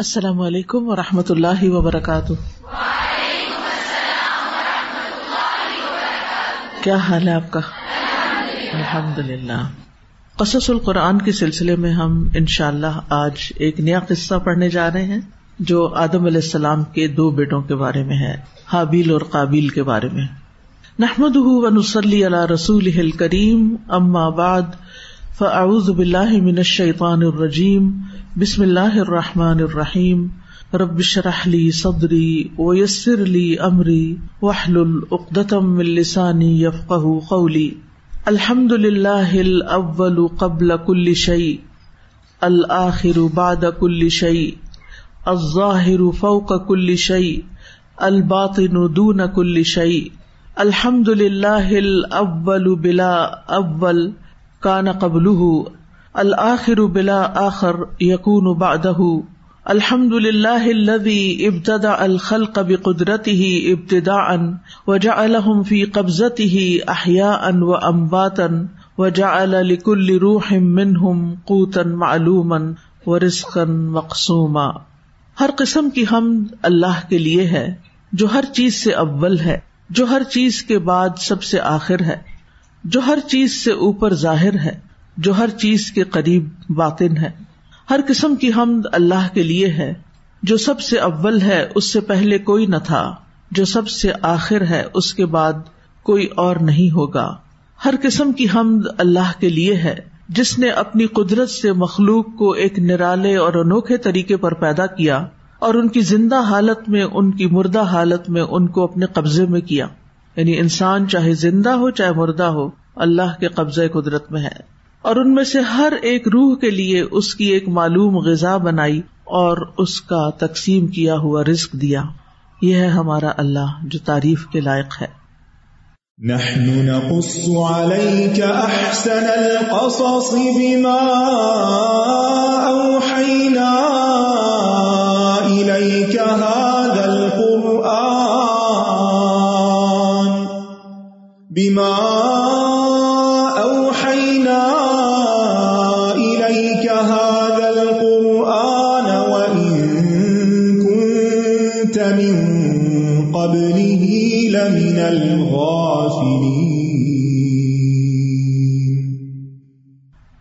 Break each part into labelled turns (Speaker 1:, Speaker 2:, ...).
Speaker 1: السلام علیکم و رحمۃ اللہ وبرکاتہ۔ کیا حال ہے آپ کا؟ الحمد للہ قصص القرآن کے سلسلے میں ہم انشاء اللہ آج ایک نیا قصہ پڑھنے جا رہے ہیں، جو آدم علیہ السلام کے دو بیٹوں کے بارے میں ہے، حابیل اور قابیل کے بارے میں۔ نحمد نسلی اللہ رسول کریم اما بعد۔ فاعوذ باللہ من الشیطان الرجیم، بسم اللہ الرحمٰن الرحیم ربش رحلی صدری ویسر لی امری وحل العقدم السانی یفق قولی۔ الحمد للہ الاول قبل کل شعی الآخر بعد کل شعی الظاہر فوق کل شعی الباطن دون کل شعی الحمد للہ الاول بلا اول کان قبل الآخر بلا آخر یقون بعدہ۔ الحمد للہ الذي ابتدع الخلق بقدرته ابتداء وجعلهم في قبضته احياء وامواتا وجعل لكل روح منهم قوتا معلوما ورزقا مقسوما۔ ہر قسم کی حمد اللہ کے لیے ہے، جو ہر چیز سے اول ہے، جو ہر چیز کے بعد سب سے آخر ہے۔ جو ہر چیز سے اوپر ظاہر ہے، جو ہر چیز کے قریب باطن ہے۔ ہر قسم کی حمد اللہ کے لیے ہے، جو سب سے اول ہے، اس سے پہلے کوئی نہ تھا۔ جو سب سے آخر ہے، اس کے بعد کوئی اور نہیں ہوگا۔ ہر قسم کی حمد اللہ کے لیے ہے، جس نے اپنی قدرت سے مخلوق کو ایک نرالے اور انوکھے طریقے پر پیدا کیا اور ان کی زندہ حالت میں، ان کی مردہ حالت میں، ان کو اپنے قبضے میں کیا۔ یعنی انسان چاہے زندہ ہو چاہے مردہ ہو، اللہ کے قبضے قدرت میں ہے۔ اور ان میں سے ہر ایک روح کے لیے اس کی ایک معلوم غذا بنائی اور اس کا تقسیم کیا ہوا رزق دیا۔ یہ ہے ہمارا اللہ جو تعریف کے لائق ہے۔
Speaker 2: نحن نقص عليك أحسن القصص بما أوحينا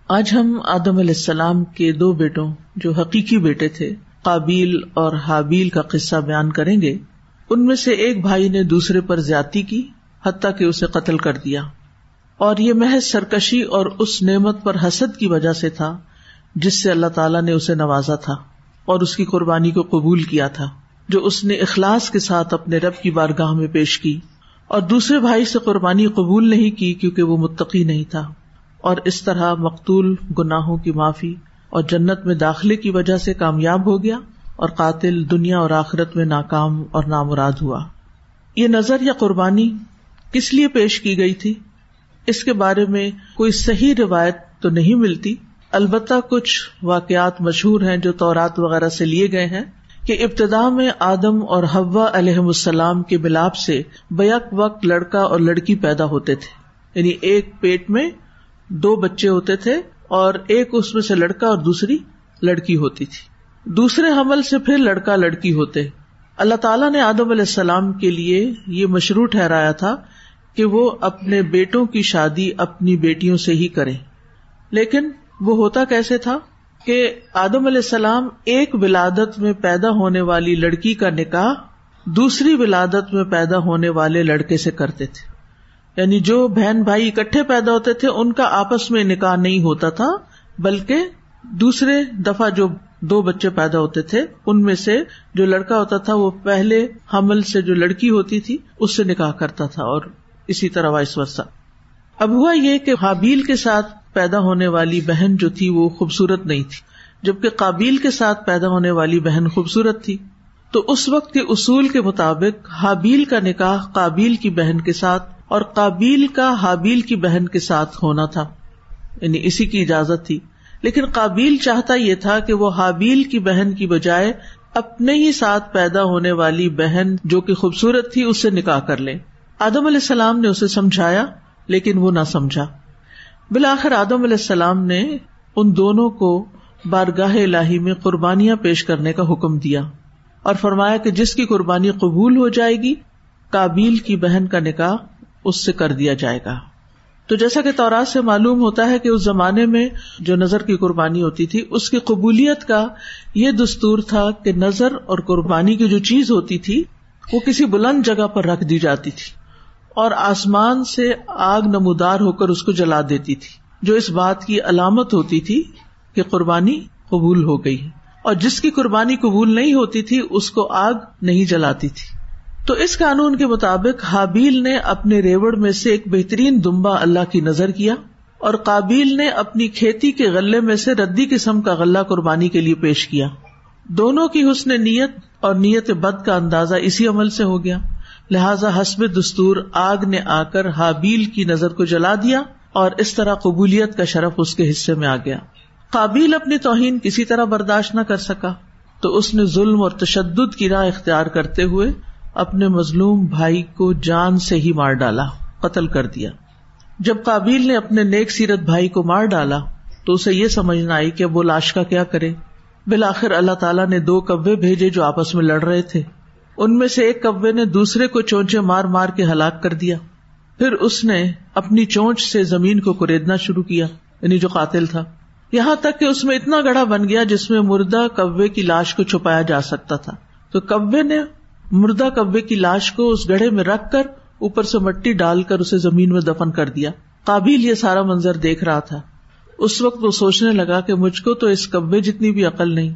Speaker 1: آج ہم آدم علیہ السلام کے دو بیٹوں، جو حقیقی بیٹے تھے، قابیل اور حابیل کا قصہ بیان کریں گے۔ ان میں سے ایک بھائی نے دوسرے پر زیادتی کی، حتیٰ کہ اسے قتل کر دیا۔ اور یہ محض سرکشی اور اس نعمت پر حسد کی وجہ سے تھا، جس سے اللہ تعالیٰ نے اسے نوازا تھا اور اس کی قربانی کو قبول کیا تھا، جو اس نے اخلاص کے ساتھ اپنے رب کی بارگاہ میں پیش کی۔ اور دوسرے بھائی سے قربانی قبول نہیں کی، کیونکہ وہ متقی نہیں تھا۔ اور اس طرح مقتول گناہوں کی معافی اور جنت میں داخلے کی وجہ سے کامیاب ہو گیا اور قاتل دنیا اور آخرت میں ناکام اور نامراد ہوا۔ یہ نظر یا قربانی کس لیے پیش کی گئی تھی؟ اس کے بارے میں کوئی صحیح روایت تو نہیں ملتی۔ البتہ کچھ واقعات مشہور ہیں جو تورات وغیرہ سے لیے گئے ہیں کہ ابتدا میں آدم اور حوا علیہ السلام کے ملاپ سے بیک وقت لڑکا اور لڑکی پیدا ہوتے تھے۔ یعنی ایک پیٹ میں دو بچے ہوتے تھے اور ایک اس میں سے لڑکا اور دوسری لڑکی ہوتی تھی۔ دوسرے حمل سے پھر لڑکا لڑکی ہوتے۔ اللہ تعالیٰ نے آدم علیہ السلام کے لیے یہ مشروع ٹھہرایا تھا کہ وہ اپنے بیٹوں کی شادی اپنی بیٹیوں سے ہی کرے لیکن وہ ہوتا کیسے تھا کہ آدم علیہ السلام ایک ولادت میں پیدا ہونے والی لڑکی کا نکاح دوسری ولادت میں پیدا ہونے والے لڑکے سے کرتے تھے۔ یعنی جو بہن بھائی اکٹھے پیدا ہوتے تھے، ان کا آپس میں نکاح نہیں ہوتا تھا، بلکہ دوسرے دفعہ جو دو بچے پیدا ہوتے تھے، ان میں سے جو لڑکا ہوتا تھا، وہ پہلے حمل سے جو لڑکی ہوتی تھی، اس سے نکاح کرتا تھا اور اسی طرح وائس ورثہ اب ہوا یہ کہ حابیل کے ساتھ پیدا ہونے والی بہن جو تھی، وہ خوبصورت نہیں تھی، جبکہ قابیل کے ساتھ پیدا ہونے والی بہن خوبصورت تھی۔ تو اس وقت کے اصول کے مطابق حابیل کا نکاح قابیل کی بہن کے ساتھ اور قابیل کا حابیل کی بہن کے ساتھ ہونا تھا۔ یعنی اسی کی اجازت تھی۔ لیکن قابیل چاہتا یہ تھا کہ وہ حابیل کی بہن کی بجائے اپنے ہی ساتھ پیدا ہونے والی بہن جو کہ خوبصورت تھی اس سے نکاح کر لے۔ آدم علیہ السلام نے اسے سمجھایا، لیکن وہ نہ سمجھا۔ بالآخر آدم علیہ السلام نے ان دونوں کو بارگاہ الہی میں قربانیاں پیش کرنے کا حکم دیا اور فرمایا کہ جس کی قربانی قبول ہو جائے گی کابیل کی بہن کا نکاح اس سے کر دیا جائے گا۔ تو جیسا کہ تورات سے معلوم ہوتا ہے کہ اس زمانے میں جو نظر کی قربانی ہوتی تھی، اس کی قبولیت کا یہ دستور تھا کہ نظر اور قربانی کی جو چیز ہوتی تھی، وہ کسی بلند جگہ پر رکھ دی جاتی تھی اور آسمان سے آگ نمودار ہو کر اس کو جلا دیتی تھی، جو اس بات کی علامت ہوتی تھی کہ قربانی قبول ہو گئی۔ اور جس کی قربانی قبول نہیں ہوتی تھی، اس کو آگ نہیں جلاتی تھی۔ تو اس قانون کے مطابق حابیل نے اپنے ریوڑ میں سے ایک بہترین دمبا اللہ کی نظر کیا اور قابیل نے اپنی کھیتی کے غلے میں سے ردی قسم کا غلہ قربانی کے لیے پیش کیا۔ دونوں کی حسن نیت اور نیت بد کا اندازہ اسی عمل سے ہو گیا۔ لہذا حسب دستور آگ نے آ کر حابیل کی نظر کو جلا دیا اور اس طرح قبولیت کا شرف اس کے حصے میں آ گیا۔ قابیل اپنی توہین کسی طرح برداشت نہ کر سکا۔ تو اس نے ظلم اور تشدد کی راہ اختیار کرتے ہوئے اپنے مظلوم بھائی کو جان سے ہی مار ڈالا، قتل کر دیا۔ جب قابیل نے اپنے نیک سیرت بھائی کو مار ڈالا، تو اسے یہ سمجھنا آئی کہ وہ لاش کا کیا کرے۔ بالآخر اللہ تعالیٰ نے دو کبے بھیجے جو آپس میں لڑ رہے تھے۔ ان میں سے ایک کبے نے دوسرے کو چونچے مار مار کے ہلاک کر دیا۔ پھر اس نے اپنی چونچ سے زمین کو کریدنا شروع کیا یعنی جو قاتل تھا۔ یہاں تک کہ اس میں اتنا گڑھا بن گیا جس میں مردہ کبے کی لاش کو چھپایا جا سکتا تھا۔ تو کبے نے مردہ کبے کی لاش کو اس گڑھے میں رکھ کر اوپر سے مٹی ڈال کر اسے زمین میں دفن کر دیا۔ قابل یہ سارا منظر دیکھ رہا تھا۔ اس وقت وہ سوچنے لگا کہ مجھ کو تو اس کبے جتنی بھی عقل نہیں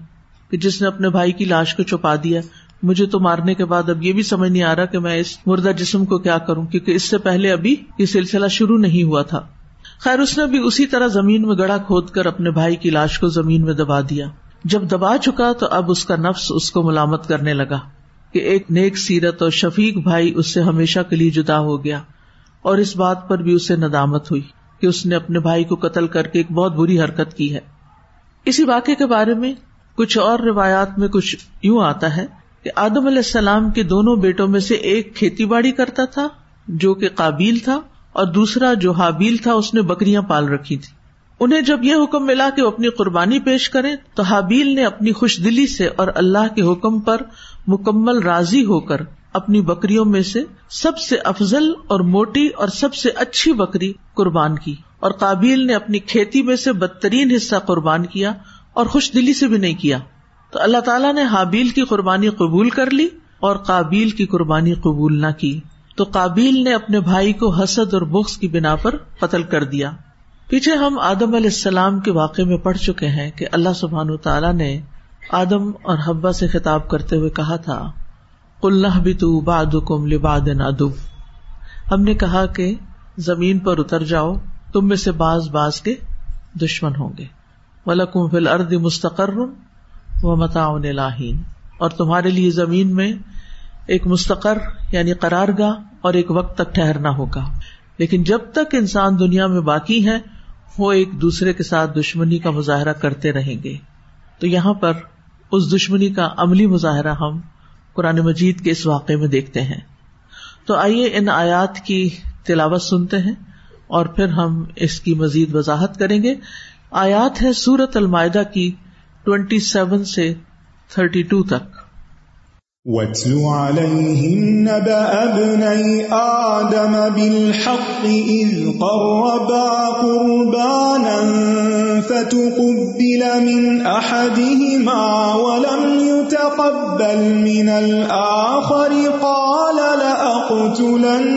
Speaker 1: کہ جس نے اپنے بھائی کی لاش کو چھپا دیا۔ مجھے تو مارنے کے بعد اب یہ بھی سمجھ نہیں آ رہا کہ میں اس مردہ جسم کو کیا کروں کیونکہ اس سے پہلے ابھی یہ سلسلہ شروع نہیں ہوا تھا۔ خیر، اس نے بھی اسی طرح زمین میں گڑا کھود کر اپنے بھائی کی لاش کو زمین میں دبا دیا۔ جب دبا چکا تو اب اس کا نفس اس کو ملامت کرنے لگا۔ کہ ایک نیک سیرت اور شفیق بھائی اس سے ہمیشہ کے لیے جدا ہو گیا اور اس بات پر بھی اسے ندامت ہوئی کہ اس نے اپنے بھائی کو قتل کر کے ایک بہت بری حرکت کی ہے۔ اسی واقعے کے بارے میں کچھ اور روایات میں کچھ یوں آتا ہے کہ آدم علیہ السلام کے دونوں بیٹوں میں سے ایک کھیتی باڑی کرتا تھا جو کہ قابیل تھا اور دوسرا جو حابیل تھا اس نے بکریاں پال رکھی تھی۔ انہیں جب یہ حکم ملا کہ وہ اپنی قربانی پیش کرے تو حابیل نے اپنی خوش دلی سے اور اللہ کے حکم پر مکمل راضی ہو کر اپنی بکریوں میں سے سب سے افضل اور موٹی اور سب سے اچھی بکری قربان کی اور قابیل نے اپنی کھیتی میں سے بدترین حصہ قربان کیا اور خوش دلی سے بھی نہیں کیا۔ تو اللہ تعالیٰ نے حابیل کی قربانی قبول کر لی اور قابیل کی قربانی قبول نہ کی۔ تو قابیل نے اپنے بھائی کو حسد اور بخش کی بنا پر قتل کر دیا۔ پیچھے ہم آدم علیہ السلام کے واقعے میں پڑھ چکے ہیں کہ اللہ سبحان تعالیٰ نے آدم اور حبا سے خطاب کرتے ہوئے کہا تھا کلّہ بھی تو باد کم لباد ہم نے کہا کہ زمین پر اتر جاؤ، تم میں سے باز باز کے دشمن ہوں گے۔ ولکم فل ارد مستقر و متعن لاہین اور تمہارے لیے زمین میں ایک مستقر یعنی قرار گاہ اور ایک وقت تک ٹھہرنا ہوگا۔ لیکن جب تک انسان دنیا میں باقی ہے، وہ ایک دوسرے کے ساتھ دشمنی کا مظاہرہ کرتے رہیں گے۔ تو یہاں پر اس دشمنی کا عملی مظاہرہ ہم قرآن مجید کے اس واقعے میں دیکھتے ہیں۔ تو آئیے ان آیات کی تلاوت سنتے ہیں اور پھر ہم اس کی مزید وضاحت کریں گے۔ آیات ہے سورت المائدہ کی ٹوینٹی سیون سے تھرٹی ٹو تک۔
Speaker 2: واتل عليهم نبأ ابني آدم بالحق إذ قربا قربانا فتقبل من أحدهما ولم يتقبل من الآخر قال لأقتلنك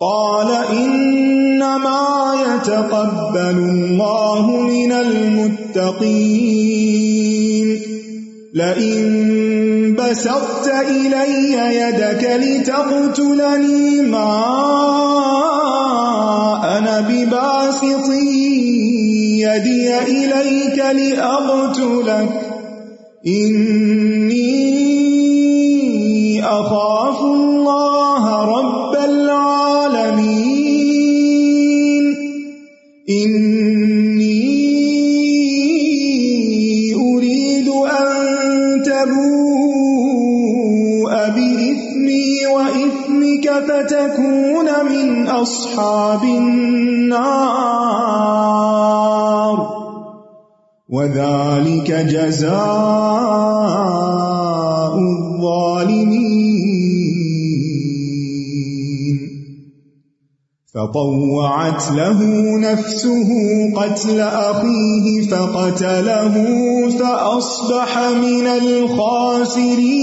Speaker 2: قال إنما يتقبل الله من المتقين لئن بسطت إلي يدك لتقتلني ما أنا بباسط يدي إليك لأقتلك. إني أخاف أصحاب النار. وذلك جزاء الظالمين. فطوعت له نفسه قتل أخيه فقتله فأصبح من الخاسرين.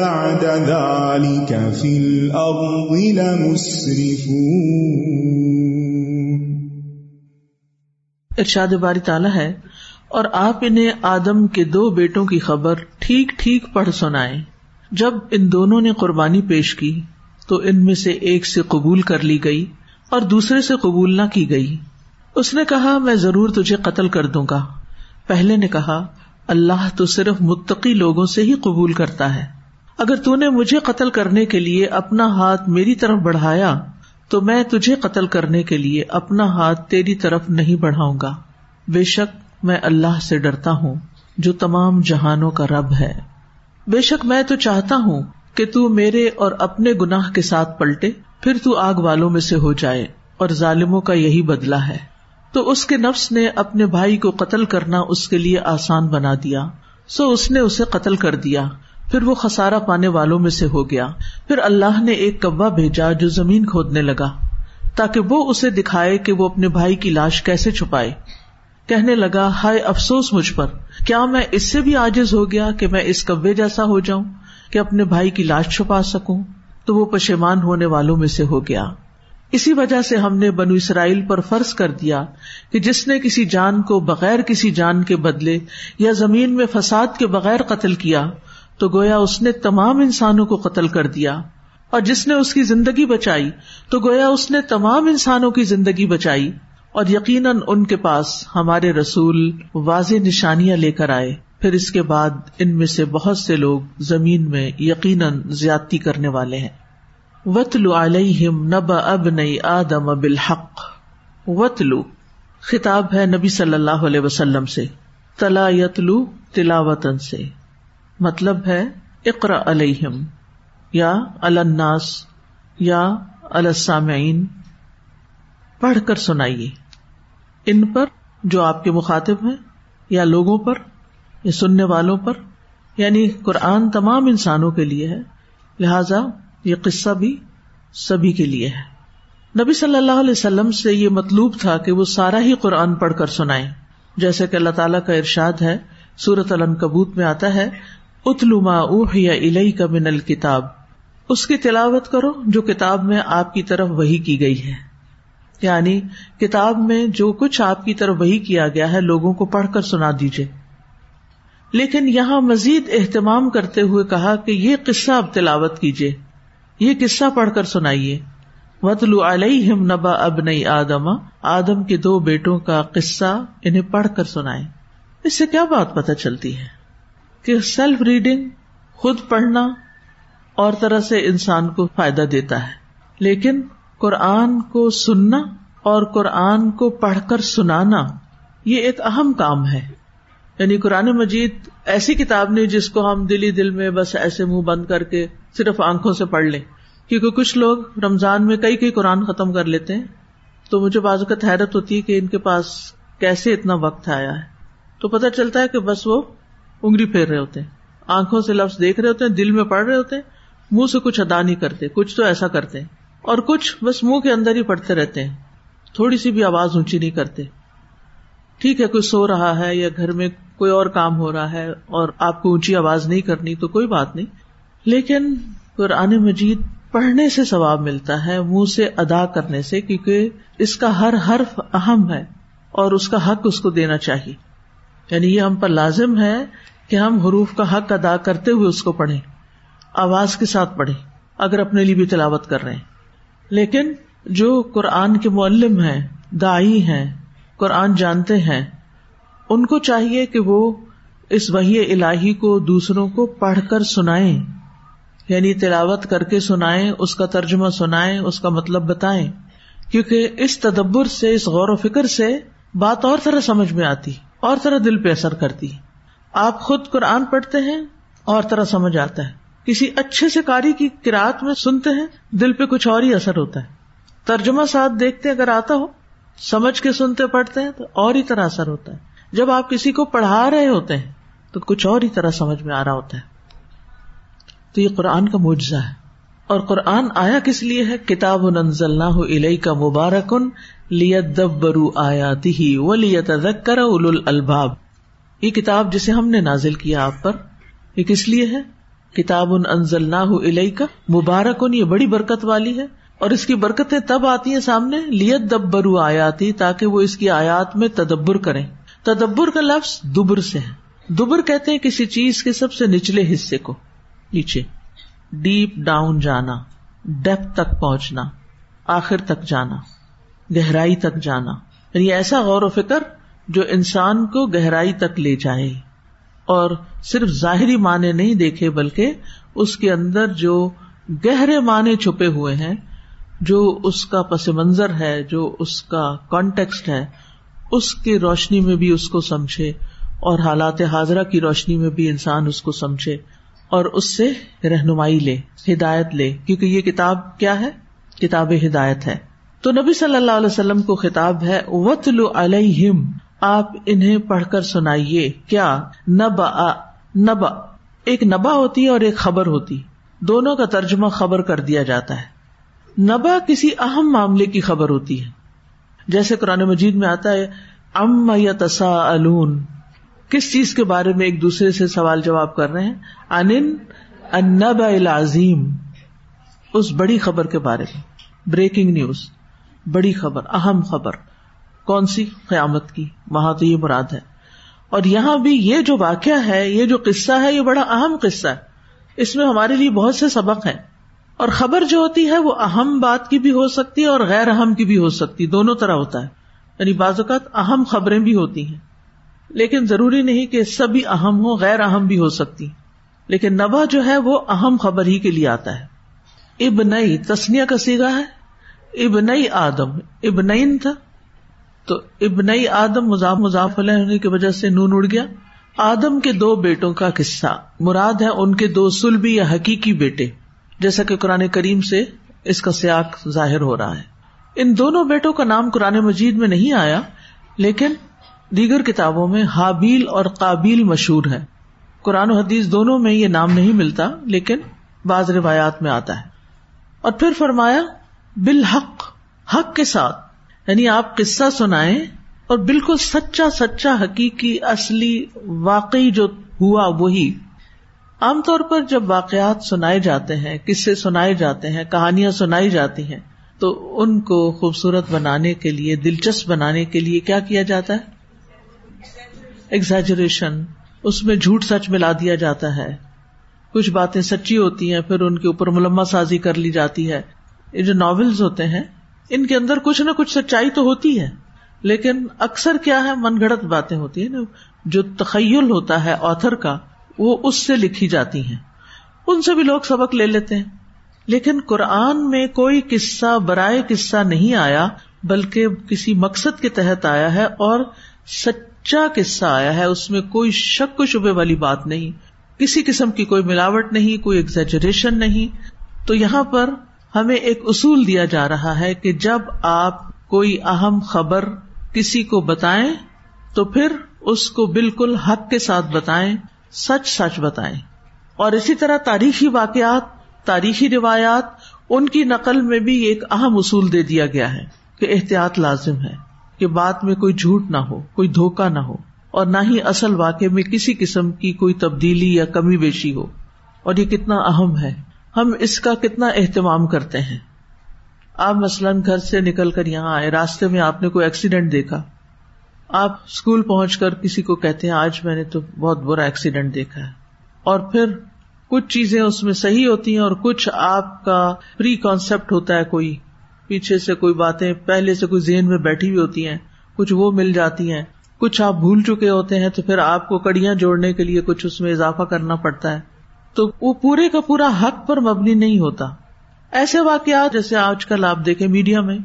Speaker 2: بعد ذلك في الأرض لمسرفون.
Speaker 1: ارشاد باری تعالیٰ ہے، اور آپ انہیں آدم کے دو بیٹوں کی خبر ٹھیک ٹھیک پڑھ سنائے جب ان دونوں نے قربانی پیش کی، تو ان میں سے ایک سے قبول کر لی گئی اور دوسرے سے قبول نہ کی گئی۔ اس نے کہا، میں ضرور تجھے قتل کر دوں گا۔ پہلے نے کہا، اللہ تو صرف متقی لوگوں سے ہی قبول کرتا ہے۔ اگر تو نے مجھے قتل کرنے کے لیے اپنا ہاتھ میری طرف بڑھایا، تو میں تجھے قتل کرنے کے لیے اپنا ہاتھ تیری طرف نہیں بڑھاؤں گا۔ بے شک میں اللہ سے ڈرتا ہوں، جو تمام جہانوں کا رب ہے۔ بے شک میں تو چاہتا ہوں کہ تو میرے اور اپنے گناہ کے ساتھ پلٹے، پھر تو آگ والوں میں سے ہو جائے اور ظالموں کا یہی بدلا ہے۔ تو اس کے نفس نے اپنے بھائی کو قتل کرنا اس کے لیے آسان بنا دیا، سو اس نے اسے قتل کر دیا۔ پھر وہ خسارا پانے والوں میں سے ہو گیا۔ پھر اللہ نے ایک کبا بھیجا جو زمین کھودنے لگا، تاکہ وہ اسے دکھائے کہ وہ اپنے بھائی کی لاش کیسے چھپائے۔ کہنے لگا، ہائے افسوس مجھ پر، کیا میں اس سے بھی آجز ہو گیا کہ میں اس کبے جیسا ہو جاؤں، کہ اپنے بھائی کی لاش چھپا سکوں؟ تو وہ پشیمان ہونے والوں میں سے ہو گیا۔ اسی وجہ سے ہم نے بنو اسرائیل پر فرض کر دیا کہ جس نے کسی جان کو بغیر کسی جان کے بدلے یا زمین میں فساد کے بغیر قتل کیا تو گویا اس نے تمام انسانوں کو قتل کر دیا۔ اور جس نے اس کی زندگی بچائی، تو گویا اس نے تمام انسانوں کی زندگی بچائی۔ اور یقیناً ان کے پاس ہمارے رسول واضح نشانیاں لے کر آئے۔ پھر اس کے بعد ان میں سے بہت سے لوگ زمین میں یقیناً زیادتی کرنے والے ہیں۔ وطلو علیہم نب اب نئی آدم بالحق۔ وطلو خطاب ہے نبی صلی اللہ علیہ وسلم سے۔ تلا یتلو تلاوتن سے۔ مطلب ہے اقرا علیہم یا الناس یا السامعین۔ پڑھ کر سنائیے۔ ان پر جو آپ کے مخاطب ہیں یا لوگوں پر یا سننے والوں پر یعنی قرآن تمام انسانوں کے لیے ہے، لہذا یہ قصہ بھی سبھی کے لیے ہے۔ نبی صلی اللہ علیہ وسلم سے یہ مطلوب تھا کہ وہ سارا ہی قرآن پڑھ کر سنائے جیسے کہ اللہ تعالیٰ کا ارشاد ہے سورت کبوت میں آتا ہے اتلوما اوہ یا الہی کا من الکتاب۔ اس کی تلاوت کرو جو کتاب میں آپ کی طرف وہی کی گئی ہے۔ یعنی کتاب میں جو کچھ آپ کی طرف وہی کیا گیا ہے، لوگوں کو پڑھ کر سنا دیجیے لیکن یہاں مزید اہتمام کرتے ہوئے کہا کہ یہ قصہ اب تلاوت کیجیے یہ قصہ پڑھ کر سنائیے۔ وطلو علیہم نبا اب نئی آدم۔ آدم کے دو بیٹوں کا قصہ انہیں پڑھ کر سنائے اس سے کیا بات پتہ چلتی ہے؟ کہ سیلف ریڈنگ خود پڑھنا اور طرح سے انسان کو فائدہ دیتا ہے۔ لیکن قرآن کو سننا اور قرآن کو پڑھ کر سنانا یہ ایک اہم کام ہے۔ یعنی قرآن مجید ایسی کتاب نہیں جس کو ہم دلی دل میں بس ایسے منہ بند کر کے صرف آنکھوں سے پڑھ لیں۔ کیونکہ کچھ لوگ رمضان میں کئی کئی قرآن ختم کر لیتے ہیں۔ تو مجھے بازوقت حیرت ہوتی ہے کہ ان کے پاس کیسے اتنا وقت آیا ہے۔ تو پتہ چلتا ہے کہ بس وہ انگری پھیر رہے ہوتے ہیں۔ آنکھوں سے لفظ دیکھ رہے ہوتے ہیں، دل میں پڑھ رہے ہوتے ہیں، منہ سے کچھ ادا نہیں کرتے، کچھ تو ایسا کرتے اور کچھ بس منہ کے اندر ہی پڑھتے رہتے ہیں۔ تھوڑی سی بھی آواز اونچی نہیں کرتے۔ ٹھیک ہے، کوئی سو رہا ہے یا گھر میں کوئی اور کام ہو رہا ہے اور آپ کو اونچی آواز نہیں کرنی تو کوئی بات نہیں۔ لیکن قرآن مجید پڑھنے سے ثواب ملتا ہے، منہ سے ادا کرنے سے، کیونکہ اس کا ہر حرف اہم ہے اور اس کا حق اس کو دینا چاہیے۔ یعنی یہ ہم پر لازم ہے کہ ہم حروف کا حق ادا کرتے ہوئے اس کو پڑھیں، آواز کے ساتھ پڑھے اگر اپنے لیے بھی تلاوت کر رہے ہیں۔ لیکن جو قرآن کے معلم ہیں دائی ہیں، قرآن جانتے ہیں، ان کو چاہیے کہ وہ اس وحی الہی کو دوسروں کو پڑھ کر سنائے یعنی تلاوت کر کے سنائے اس کا ترجمہ سنائے اس کا مطلب بتائیں۔ کیونکہ اس تدبر سے، اس غور و فکر سے بات اور طرح سمجھ میں آتی۔ اور طرح دل پہ اثر کرتی ہے آپ خود قرآن پڑھتے ہیں اور طرح سمجھ آتا ہے۔ کسی اچھے سے کاری کی کراط میں سنتے ہیں، دل پہ کچھ اور ہی اثر ہوتا ہے۔ ترجمہ ساتھ دیکھتے اگر آتا ہو، سمجھ کے سنتے پڑھتے ہیں تو اور ہی طرح اثر ہوتا ہے۔ جب آپ کسی کو پڑھا رہے ہوتے ہیں تو کچھ اور ہی طرح سمجھ میں آ رہا ہوتا ہے۔ تو یہ قرآن کا معجزہ ہے۔ اور قرآن آیا کس لیے ہے؟ کتاب اللہ علیہ کا مبارکن لیت برو آیاتی ہی وہ کر الباب یہ کتاب جسے ہم نے نازل کیا آپ پر، یہ کس لیے ہے؟ کتاب ان انزل نہ کا یہ بڑی برکت والی ہے۔ اور اس کی برکتیں تب آتی ہیں سامنے لیت دب برو آیاتی، تاکہ وہ اس کی آیات میں تدبر کریں۔ تدبر کا لفظ دبر سے ہے۔ دبر کہتے ہیں کسی چیز کے سب سے نچلے حصے کو۔ نیچے۔ ڈیپ ڈاؤن جانا، ڈیپ تک پہنچنا، آخر تک جانا، گہرائی تک جانا۔ یعنی ایسا غور و فکر جو انسان کو گہرائی تک لے جائے۔ اور صرف ظاہری معنی نہیں دیکھے، بلکہ اس کے اندر جو گہرے معنی چھپے ہوئے ہیں، جو اس کا پس منظر ہے، جو اس کا کانٹیکسٹ ہے، اس کی روشنی میں بھی اس کو سمجھے اور حالات حاضرہ کی روشنی میں بھی انسان اس کو سمجھے۔ اور اس سے رہنمائی لے، ہدایت لے، کیونکہ یہ کتاب کیا ہے؟ کتاب ہدایت ہے۔ تو نبی صلی اللہ علیہ وسلم کو خطاب ہے وطلو علیہم آپ انہیں پڑھ کر سنائیے، کیا؟ نبا نبا ایک نبا ہوتی ہے اور ایک خبر ہوتی۔ دونوں کا ترجمہ خبر کر دیا جاتا ہے۔ نبا کسی اہم معاملے کی خبر ہوتی ہے۔ جیسے قرآن مجید میں آتا ہے ام یا تسا کس چیز کے بارے میں ایک دوسرے سے سوال جواب کر رہے ہیں؟ ان العظیم، اس بڑی خبر کے بارے میں۔ بریکنگ نیوز بڑی خبر، اہم خبر۔ کون سی؟ قیامت کی۔ وہاں تو یہ مراد ہے۔ اور یہاں بھی یہ جو واقعہ ہے، یہ جو قصہ ہے، یہ بڑا اہم قصہ ہے۔ اس میں ہمارے لیے بہت سے سبق ہیں۔ اور خبر جو ہوتی ہے، وہ اہم بات کی بھی ہو سکتی ہے اور غیر اہم کی بھی ہو سکتی دونوں طرح ہوتا ہے۔ یعنی بعض اوقات اہم خبریں بھی ہوتی ہیں۔ لیکن ضروری نہیں کہ سبھی اہم ہو غیر اہم بھی ہو سکتی۔ لیکن نبا جو ہے وہ اہم خبر ہی کے لیے آتا ہے۔ ابنئی تسنیا کا سیگا ہے۔ ابنئی آدم۔ ابنئی تھا۔ تو ابن آدم مضاف مضاف علیہ ہونے کی وجہ سے نون اڑ گیا۔ آدم کے دو بیٹوں کا قصہ۔ مراد ہے ان کے دو سلبی یا حقیقی بیٹے۔ جیسا کہ قرآن کریم سے اس کا سیاق ظاہر ہو رہا ہے۔ ان دونوں بیٹوں کا نام قرآن مجید میں نہیں آیا، لیکن دیگر کتابوں میں حابیل اور قابیل مشہور ہے۔ قرآن و حدیث دونوں میں یہ نام نہیں ملتا، لیکن بعض روایات میں آتا ہے۔ اور پھر فرمایا، بالحق، حق کے ساتھ۔ یعنی آپ قصہ سنائیں اور بالکل سچا سچا حقیقی اصلی واقعی جو ہوا وہی۔ عام طور پر جب واقعات سنائے جاتے ہیں، قصے سنائے جاتے ہیں، کہانیاں سنائی جاتی ہیں، تو ان کو خوبصورت بنانے کے لیے، دلچسپ بنانے کے لیے کیا کیا جاتا ہے؟ ایگزیجریشن اس میں جھوٹ سچ ملا دیا جاتا ہے۔ کچھ باتیں سچی ہوتی ہیں، پھر ان کے اوپر ملما سازی کر لی جاتی ہے۔ یہ جو ناولز ہوتے ہیں، ان کے اندر کچھ نہ کچھ سچائی تو ہوتی ہے۔ لیکن اکثر کیا ہے من گڑت باتیں ہوتی ہیں۔ نا جو تخیل ہوتا ہے آتھر کا، وہ اس سے لکھی جاتی ہیں۔ ان سے بھی لوگ سبق لے لیتے ہیں۔ لیکن قرآن میں کوئی قصہ، برائے قصہ نہیں آیا، بلکہ کسی مقصد کے تحت آیا ہے اور سچ سچا قصہ آیا ہے، اس میں کوئی شک و شبے والی بات نہیں۔ کسی قسم کی کوئی ملاوٹ نہیں، کوئی ایگزیجریشن نہیں۔ تو یہاں پر ہمیں ایک اصول دیا جا رہا ہے کہ جب آپ کوئی اہم خبر کسی کو بتائیں، تو پھر اس کو بالکل حق کے ساتھ بتائیں، سچ سچ بتائیں۔ اور اسی طرح تاریخی واقعات، تاریخی روایات، ان کی نقل میں بھی ایک اہم اصول دے دیا گیا ہے کہ احتیاط لازم ہے۔ کہ بات میں کوئی جھوٹ نہ ہو، کوئی دھوکا نہ ہو، اور نہ ہی اصل واقع میں کسی قسم کی کوئی تبدیلی یا کمی بیشی ہو۔ اور یہ کتنا اہم ہے۔ ہم اس کا کتنا اہتمام کرتے ہیں۔ آپ مثلاً گھر سے نکل کر یہاں آئے، راستے میں آپ نے کوئی ایکسیڈینٹ دیکھا۔ آپ اسکول پہنچ کر کسی کو کہتے ہیں، آج میں نے تو بہت برا ایکسیڈینٹ دیکھا ہے۔ اور پھر کچھ چیزیں اس میں صحیح ہوتی ہیں اور کچھ آپ کا پری کانسیپٹ ہوتا ہے کوئی۔ پیچھے سے کوئی باتیں، پہلے سے کوئی ذہن میں بیٹھی ہوئی ہوتی ہیں، کچھ وہ مل جاتی ہیں۔ کچھ آپ بھول چکے ہوتے ہیں تو پھر آپ کو کڑیاں جوڑنے کے لیے کچھ اس میں اضافہ کرنا پڑتا ہے۔ تو وہ پورے کا پورا حق پر مبنی نہیں ہوتا۔ ایسے واقعات جیسے آج کل آپ دیکھیں میڈیا میں،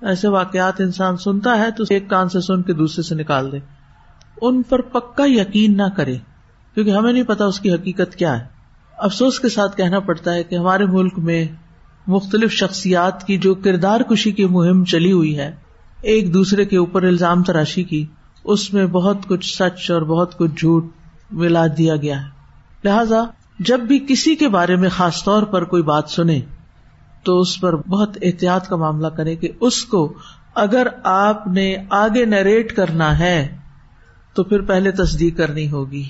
Speaker 1: ایسے واقعات انسان سنتا ہے تو ایک کان سے سن کے دوسرے سے نکال دے۔ ان پر پکا یقین نہ کرے، کیونکہ ہمیں نہیں پتا اس کی حقیقت کیا ہے۔ افسوس کے ساتھ کہنا پڑتا ہے کہ ہمارے ملک میں مختلف شخصیات کی جو کردار کشی کی مہم چلی ہوئی ہے، ایک دوسرے کے اوپر الزام تراشی کی، اس میں بہت کچھ سچ اور بہت کچھ جھوٹ ملا دیا گیا ہے۔ لہذا، جب بھی کسی کے بارے میں خاص طور پر کوئی بات سنے تو اس پر بہت احتیاط کا معاملہ کرے کہ اس کو اگر آپ نے آگے نریٹ کرنا ہے، تو پھر پہلے تصدیق کرنی ہوگی۔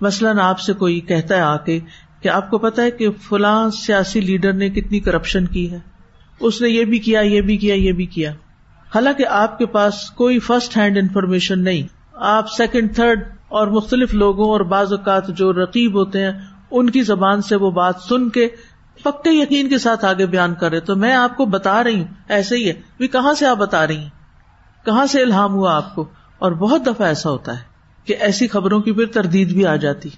Speaker 1: مثلاً آپ سے کوئی کہتا ہے آ کے کہ آپ کو پتا ہے کہ فلاں سیاسی لیڈر نے کتنی کرپشن کی ہے۔ اس نے یہ بھی کیا، یہ بھی کیا، یہ بھی کیا۔ حالانکہ آپ کے پاس کوئی فرسٹ ہینڈ انفارمیشن نہیں۔ آپ سیکنڈ تھرڈ اور مختلف لوگوں اور بعض اوقات جو رقیب ہوتے ہیں، ان کی زبان سے وہ بات سن کے پکے یقین کے ساتھ آگے بیان کر رہے تو میں آپ کو بتا رہی ہوں، ایسے ہی ہے۔ کہاں سے آپ بتا رہی ہیں؟ کہاں سے الہام ہوا آپ کو؟ اور بہت دفعہ ایسا ہوتا ہے کہ ایسی خبروں کی پھر تردید بھی آ جاتی۔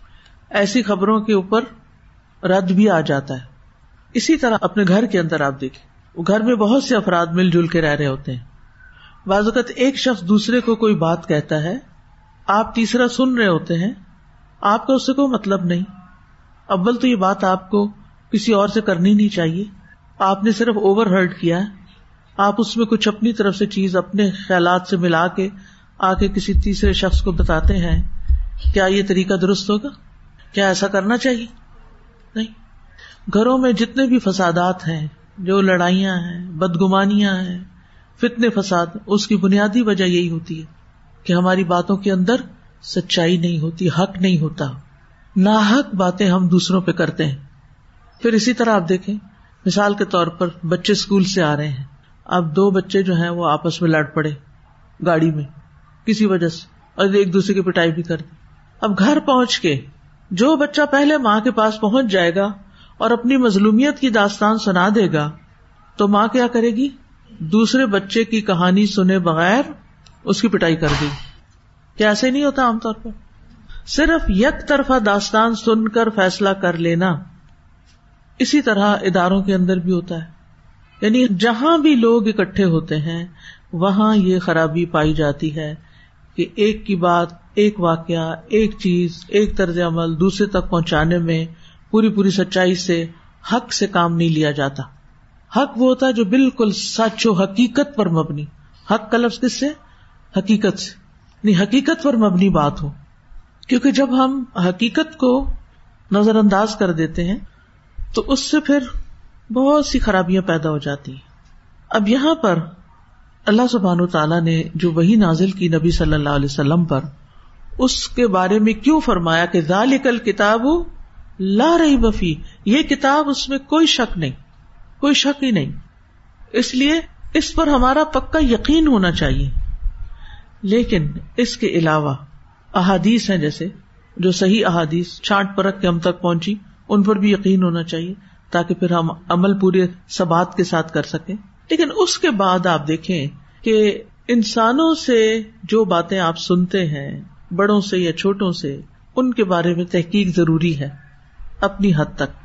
Speaker 1: ایسی خبروں کے اوپر رد بھی آ جاتا ہے۔ اسی طرح اپنے گھر کے اندر آپ دیکھیں گھر میں بہت سے افراد مل جل کے رہ رہے ہوتے ہیں۔ بعض اوقات ایک شخص دوسرے کو کوئی بات کہتا ہے، آپ تیسرا سن رہے ہوتے ہیں، آپ کا اس سے کوئی مطلب نہیں۔ اول تو یہ بات آپ کو کسی اور سے کرنی نہیں چاہیے۔ آپ نے صرف اوور ہرڈ کیا ہے۔ آپ اس میں کچھ اپنی طرف سے چیز اپنے خیالات سے ملا کے آ کے کسی تیسرے شخص کو بتاتے ہیں، کیا یہ طریقہ درست ہوگا؟ کیا ایسا کرنا چاہیے؟ نہیں۔ گھروں میں جتنے بھی فسادات ہیں، جو لڑائیاں ہیں، بدگمانیاں ہیں، فتنے فساد، اس کی بنیادی وجہ یہی ہوتی ہے کہ ہماری باتوں کے اندر سچائی نہیں ہوتی، حق نہیں ہوتا۔ ناحق باتیں ہم دوسروں پہ کرتے ہیں۔ پھر اسی طرح آپ دیکھیں، مثال کے طور پر بچے اسکول سے آ رہے ہیں۔ اب دو بچے جو ہیں، وہ آپس میں لڑ پڑے گاڑی میں، کسی وجہ سے، اور ایک دوسرے کی پٹائی بھی کر دی۔ اب گھر پہنچ کے جو بچہ پہلے ماں کے پاس پہنچ جائے گا اور اپنی مظلومیت کی داستان سنا دے گا، تو ماں کیا کرے گی؟ دوسرے بچے کی کہانی سنے بغیر اس کی پٹائی کر دے گی کیا ایسے نہیں ہوتا عام طور پر؟ صرف یک طرفہ داستان سن کر فیصلہ کر لینا اسی طرح اداروں کے اندر بھی ہوتا ہے۔ یعنی جہاں بھی لوگ اکٹھے ہوتے ہیں، وہاں یہ خرابی پائی جاتی ہے کہ ایک کی بات ایک واقعہ، ایک چیز، ایک طرز عمل دوسرے تک پہنچانے میں پوری پوری سچائی سے حق سے کام نہیں لیا جاتا۔ حق وہ ہوتا ہے جو بالکل سچ و حقیقت پر مبنی۔ حق کا لفظ کس سے؟ حقیقت سے۔ نہیں حقیقت پر مبنی بات ہو۔ کیونکہ جب ہم حقیقت کو نظر انداز کر دیتے ہیں، تو اس سے پھر بہت سی خرابیاں پیدا ہو جاتی ہیں۔ اب یہاں پر اللہ سبحان تعالیٰ نے جو وہی نازل کی نبی صلی اللہ علیہ وسلم پر اس کے بارے میں کیوں فرمایا کہ ذالک کتاب لا رہی بفی یہ کتاب اس میں کوئی شک نہیں، کوئی شک ہی نہیں۔ اس لیے اس پر ہمارا پکا یقین ہونا چاہیے۔ لیکن اس کے علاوہ احادیث ہیں جیسے جو صحیح احادیث چھانٹ پرکھ کے ہم تک پہنچی، ان پر بھی یقین ہونا چاہیے تاکہ پھر ہم عمل پورے سبات کے ساتھ کر سکیں۔ لیکن اس کے بعد آپ دیکھیں کہ انسانوں سے جو باتیں آپ سنتے ہیں بڑوں سے یا چھوٹوں سے، ان کے بارے میں تحقیق ضروری ہے، اپنی حد تک۔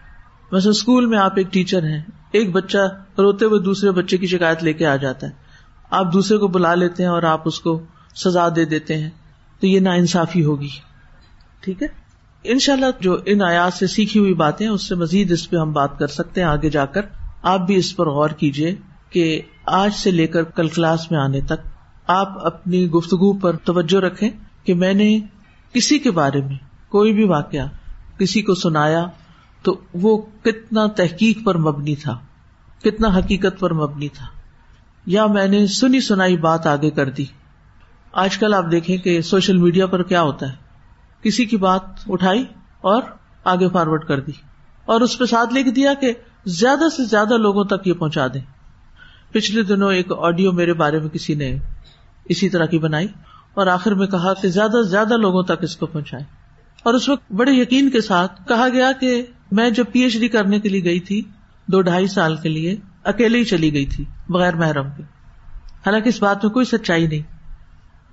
Speaker 1: ویسے اسکول میں آپ ایک ٹیچر ہیں، ایک بچہ روتے ہوئے دوسرے بچے کی شکایت لے کے آ جاتا ہے۔ آپ دوسرے کو بلا لیتے ہیں اور آپ اس کو سزا دے دیتے ہیں، تو یہ نا انصافی ہوگی۔ ٹھیک ہے؟ ان شاء اللہ جو ان آیات سے سیکھی ہوئی باتیں اس سے مزید اس پہ ہم بات کر سکتے ہیں آگے جا کر۔ آپ بھی اس پر غور کیجیے کہ آج سے لے کر کل کلاس میں آنے تک آپ اپنی گفتگو پر توجہ رکھیں۔ کہ میں نے کسی کے بارے میں کوئی بھی واقعہ کسی کو سنایا تو وہ کتنا تحقیق پر مبنی تھا، کتنا حقیقت پر مبنی تھا۔ یا میں نے سنی سنائی بات آگے کر دی۔ آج کل آپ دیکھیں کہ سوشل میڈیا پر کیا ہوتا ہے۔ کسی کی بات اٹھائی اور آگے فارورڈ کر دی اور اس پہ ساتھ لکھ دیا کہ زیادہ سے زیادہ لوگوں تک یہ پہنچا دیں۔ پچھلے دنوں ایک آڈیو میرے بارے میں کسی نے اسی طرح کی بنائی۔ اور آخر میں کہا کہ زیادہ سے زیادہ لوگوں تک اس کو پہنچائے اور اس وقت بڑے یقین کے ساتھ کہا گیا کہ میں جب پی ایچ ڈی کرنے کے لیے گئی تھی، دو ڈھائی سال کے لیے اکیلے ہی چلی گئی تھی، بغیر محرم کے۔ حالانکہ اس بات میں کوئی سچائی نہیں۔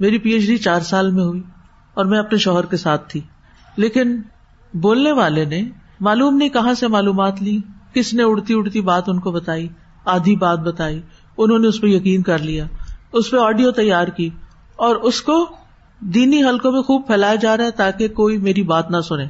Speaker 1: میری پی ایچ ڈی چار سال میں ہوئی اور میں اپنے شوہر کے ساتھ تھی۔ لیکن بولنے والے نے معلوم نہیں کہاں سے معلومات لی، کس نے اڑتی اڑتی بات ان کو بتائی، آدھی بات بتائی، انہوں نے اس پہ یقین کر لیا، اس پہ آڈیو تیار کی۔ اور اس کو دینی حلقوں میں خوب پھیلایا جا رہا ہے تاکہ کوئی میری بات نہ سنے۔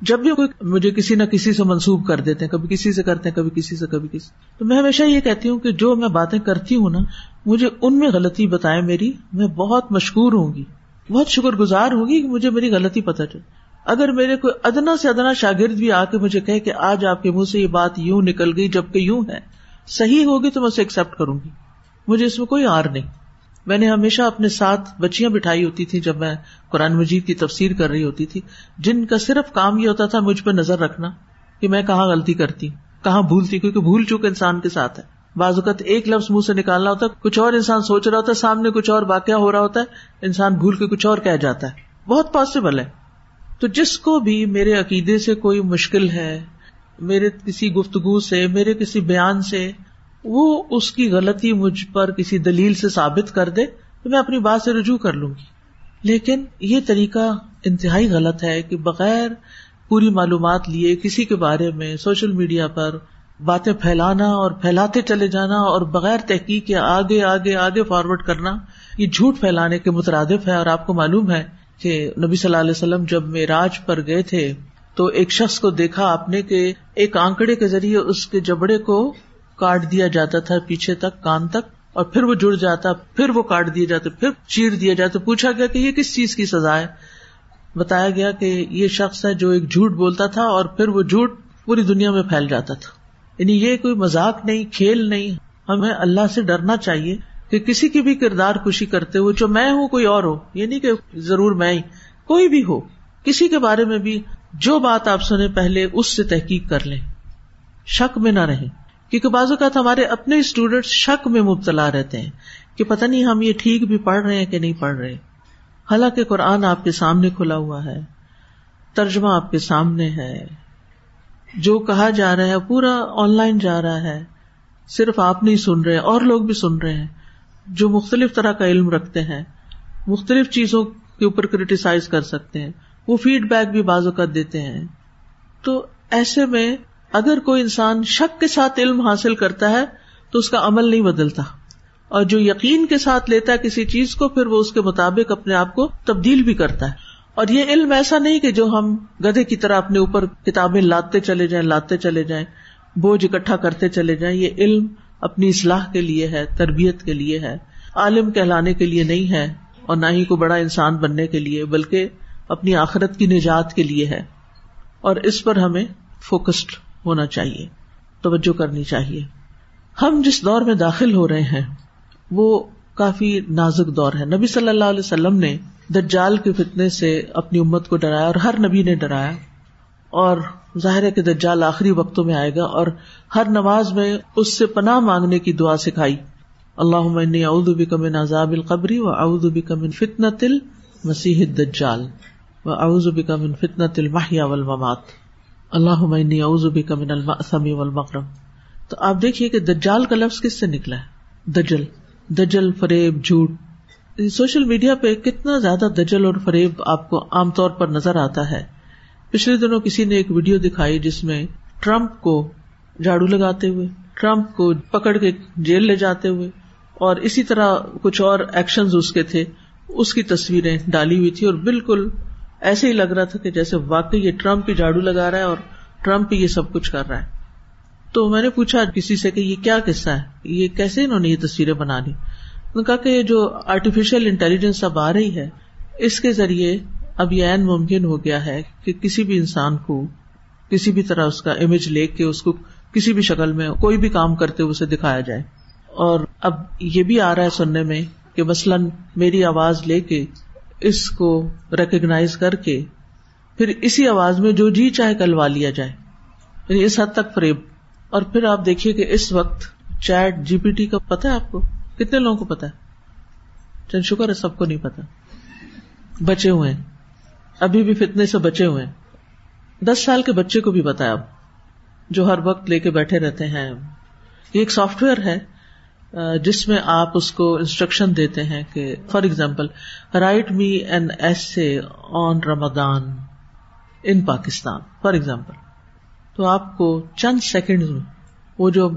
Speaker 1: جب بھی کوئی مجھے کسی نہ کسی سے منسوب کر دیتے ہیں، کبھی کسی سے کرتے ہیں، کبھی کسی سے، کبھی کسی تو میں ہمیشہ یہ کہتی ہوں کہ جو میں باتیں کرتی ہوں نا، مجھے ان میں غلطی بتائے میری، میں بہت مشکور ہوں گی۔ بہت شکر گزار ہوں گی کہ مجھے میری غلطی پتہ چل اگر میرے کوئی ادنا سے ادنا شاگرد بھی آ کے مجھے کہ آج آپ کے منہ سے یہ بات یوں نکل گئی جبکہ یوں ہے، صحیح ہوگی تو میں اسے ایکسپٹ کروں گی۔ مجھے اس میں کوئی آر نہیں۔ میں نے ہمیشہ اپنے ساتھ بچیاں بٹھائی ہوتی تھی جب میں قرآن مجید کی تفسیر کر رہی ہوتی تھی۔ جن کا صرف کام یہ ہوتا تھا مجھ پہ نظر رکھنا کہ میں کہاں غلطی کرتی، کہاں بھولتی کیونکہ بھول چوک انسان کے ساتھ ہے۔ بعض اوقات ایک لفظ منہ سے نکالنا ہوتا ہے، کچھ اور انسان سوچ رہا ہوتا ہے، سامنے کچھ اور واقعہ ہو رہا ہوتا ہے، انسان بھول کے کچھ اور کہہ جاتا ہے۔ بہت پاسبل ہے۔ تو جس کو بھی میرے عقیدے سے کوئی مشکل ہے، میرے کسی گفتگو سے، میرے کسی بیان سے وہ اس کی غلطی مجھ پر کسی دلیل سے ثابت کر دے تو میں اپنی بات سے رجوع کر لوں گی۔ لیکن یہ طریقہ انتہائی غلط ہے کہ بغیر پوری معلومات لیے کسی کے بارے میں سوشل میڈیا پر باتیں پھیلانا اور پھیلاتے چلے جانا اور بغیر تحقیق یا آگے آگے آگے فارورڈ کرنا، یہ جھوٹ پھیلانے کے مترادف ہے اور آپ کو معلوم ہے کہ نبی صلی اللہ علیہ وسلم جب میراج پر گئے تھے تو ایک شخص کو دیکھا آپ نے کہ ایک آنکڑے کے ذریعے اس کے جبڑے کو کاٹ دیا جاتا تھا پیچھے تک، کان تک، اور پھر وہ جڑ جاتا، پھر وہ کاٹ دیا جاتا، پھر چیر دیا جاتا۔ پوچھا گیا کہ یہ کس چیز کی سزا ہے؟ بتایا گیا کہ یہ شخص ہے جو ایک جھوٹ بولتا تھا اور پھر وہ جھوٹ پوری دنیا میں پھیل جاتا تھا۔ یعنی یہ کوئی مذاق نہیں، کھیل نہیں۔ ہمیں اللہ سے ڈرنا چاہیے کہ کسی کی بھی کردار خوشی کرتے ہوئے، جو میں ہوں، کوئی اور ہو۔ یہ نہیں کہ ضرور میں ہی، کوئی بھی ہو۔ کسی کے بارے میں بھی جو بات آپ سنیں، پہلے اس سے تحقیق کر لیں۔ شک میں نہ رہیں۔ کیونکہ بعض اوقات ہمارے اپنے اسٹوڈینٹ شک میں مبتلا رہتے ہیں کہ پتہ نہیں ہم یہ ٹھیک بھی پڑھ رہے ہیں کہ نہیں پڑھ رہے۔ حالانکہ قرآن آپ کے سامنے کھلا ہوا ہے، ترجمہ آپ کے سامنے ہے۔ جو کہا جا رہا ہے، پورا آن لائن جا رہا ہے۔ صرف آپ نہیں سن رہے، اور لوگ بھی سن رہے ہیں۔ جو مختلف طرح کا علم رکھتے ہیں، مختلف چیزوں کے اوپر کریٹیسائز کر سکتے ہیں۔ وہ فیڈ بیک بھی بعض اوقات دیتے ہیں۔ تو ایسے میں اگر کوئی انسان شک کے ساتھ علم حاصل کرتا ہے تو اس کا عمل نہیں بدلتا اور جو یقین کے ساتھ لیتا ہے کسی چیز کو، پھر وہ اس کے مطابق اپنے آپ کو تبدیل بھی کرتا ہے۔ اور یہ علم ایسا نہیں کہ جو ہم گدے کی طرح اپنے اوپر کتابیں لاتے چلے جائیں لاتے چلے جائیں، بوجھ اکٹھا کرتے چلے جائیں۔ یہ علم اپنی اصلاح کے لیے ہے، تربیت کے لیے ہے۔ عالم کہلانے کے لیے نہیں ہے اور نہ ہی کو بڑا انسان بننے کے لیے، بلکہ اپنی آخرت کی نجات کے لیے ہے۔ اور اس پر ہمیں فوکسڈ ہونا چاہیے، توجہ کرنی چاہیے۔ ہم جس دور میں داخل ہو رہے ہیں، وہ کافی نازک دور ہے۔ نبی صلی اللہ علیہ وسلم نے دجال کے فتنے سے اپنی امت کو ڈرایا اور ہر نبی نے ڈرایا۔ اور ظاہر ہے کہ دجال آخری وقتوں میں آئے گا اور ہر نماز میں اس سے پناہ مانگنے کی دعا سکھائی۔ اللہ اعوذ بک من عذاب القبری و اعوذ بک من فتنة المسیح الدجال و اعوذ بک من فتنة المحیا والممات۔ اللہ اعوذ بک من المأثم والمغرم تو آپ دیکھیے کہ دجال کا لفظ کس سے نکلا ہے؟ دجل دجل، فریب، جھوٹ۔ سوشل میڈیا پہ کتنا زیادہ دجل اور فریب آپ کو عام طور پر نظر آتا ہے۔ پچھلے دنوں کسی نے ایک ویڈیو دکھائی جس میں ٹرمپ کو جھاڑو لگاتے ہوئے، ٹرمپ کو پکڑ کے جیل لے جاتے ہوئے اور اسی طرح کچھ اور ایکشن اس کے تھے، اس کی تصویریں ڈالی ہوئی تھی اور بالکل ایسے ہی لگ رہا تھا کہ جیسے واقعی یہ ٹرمپ ہی جھاڑو لگا رہا ہے اور ٹرمپ ہی یہ سب کچھ کر رہا ہے۔ تو میں نے پوچھا کسی سے کہ یہ کیا قصہ ہے؟ یہ کیسے انہوں نے یہ تصویریں بنا لی؟ کہا کہ یہ جو آرٹیفیشل انٹیلیجنس اب آ رہی ہے، اس کے ذریعے اب یہ این ممکن ہو گیا ہے کہ کسی بھی انسان کو کسی بھی طرح اس کا امیج لے کے اس کو کسی بھی شکل میں کوئی بھی کام کرتے اسے دکھایا جائے۔ اور اب یہ بھی آ رہا ہے سننے میں کہ مثلاً میری آواز لے کے اس کو ریکگنائز کر کے پھر اسی آواز میں جو جی چاہے کلوا لیا جائے۔ یعنی اس حد تک فریب۔ اور پھر آپ دیکھیے کہ اس وقت چیٹ جی پی ٹی کا پتا ہے آپ کو؟ کتنے لوگوں کو پتا ہے؟ چند شکر ہے سب کو نہیں پتا بچے ہوئے ہیں۔ ابھی بھی فتنے سے بچے ہوئے دس سال کے بچے کو بھی بتایا اب، جو ہر وقت لے کے بیٹھے رہتے ہیں۔ یہ ایک سافٹ ویئر ہے۔ جس میں آپ اس کو انسٹرکشن دیتے ہیں کہ for example write me an essay on Ramadan in Pakistan for example تو آپ کو چند سیکنڈ میں، وہ جو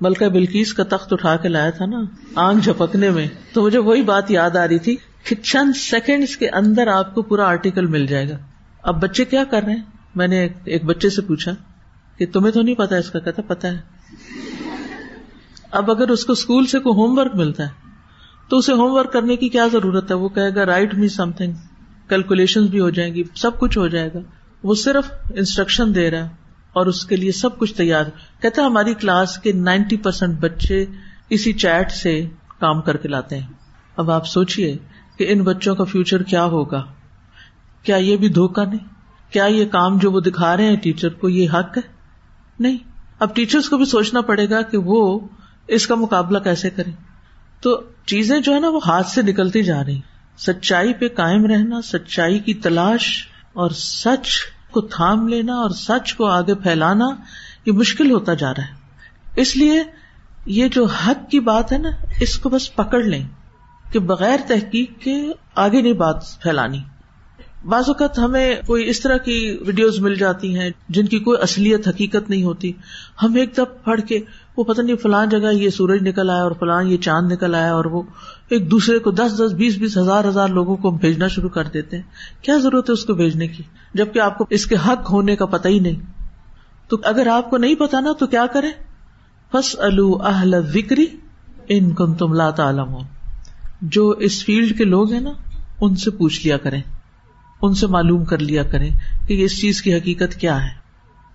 Speaker 1: ملکہ بلکیس کا تخت اٹھا کے لایا تھا نا، آنکھ جھپکنے میں، تو مجھے وہی بات یاد آ رہی تھی کہ چند سیکنڈ کے اندر آپ کو پورا آرٹیکل مل جائے گا۔ اب بچے کیا کر رہے ہیں؟ میں نے ایک بچے سے پوچھا کہ، تمہیں تو نہیں پتا اس کا، کہتا پتا ہے۔ اب اگر اس کو اسکول سے کوئی ہوم ورک ملتا ہے، تو اسے ہوم ورک کرنے کی کیا ضرورت ہے؟ وہ کہے گا write me something calculation بھی ہو جائیں گی، سب کچھ ہو جائے گا۔ وہ صرف انسٹرکشن دے رہا ہے اور اس کے لیے سب کچھ تیار۔ کہتا ہماری کلاس کے نائنٹی پرسینٹ بچے اسی چیٹ سے کام کر کے لاتے ہیں۔ اب آپ سوچیے کہ ان بچوں کا فیوچر کیا ہوگا۔ کیا یہ بھی دھوکا نہیں؟ کیا یہ کام جو وہ دکھا رہے ہیں ٹیچر کو، یہ حق ہے؟ نہیں۔ اب ٹیچرس کو بھی سوچنا پڑے گا کہ وہ اس کا مقابلہ کیسے کریں؟ تو چیزیں جو ہے نا وہ ہاتھ سے نکلتی جا رہی سچائی پہ قائم رہنا، سچائی کی تلاش اور سچ کو تھام لینا اور سچ کو آگے پھیلانا، یہ مشکل ہوتا جا رہا ہے۔ اس لیے یہ جو حق کی بات ہے نا، اس کو بس پکڑ لیں کہ بغیر تحقیق کے آگے نہیں بات پھیلانی۔ بعض اوقات ہمیں کوئی اس طرح کی ویڈیوز مل جاتی ہیں جن کی کوئی اصلیت حقیقت نہیں ہوتی۔ ہم ایک دم پڑھ کے وہ پتہ نہیں فلان جگہ یہ سورج نکل آیا اور فلان یہ چاند نکل آیا اور وہ ایک دوسرے کو دس دس بیس بیس ہزار ہزار لوگوں کو بھیجنا شروع کر دیتے ہیں۔ کیا ضرورت ہے اس کو بھیجنے کی؟ جبکہ آپ کو اس کے حق ہونے کا پتہ ہی نہیں۔ تو اگر آپ کو نہیں پتا نا تو کیا کرے فس اہل وکری ان کن تم لا تعلم ہو جو اس فیلڈ کے لوگ ہیں نا، ان سے پوچھ لیا کریں۔ ان سے معلوم کر لیا کریں کہ اس چیز کی حقیقت کیا ہے۔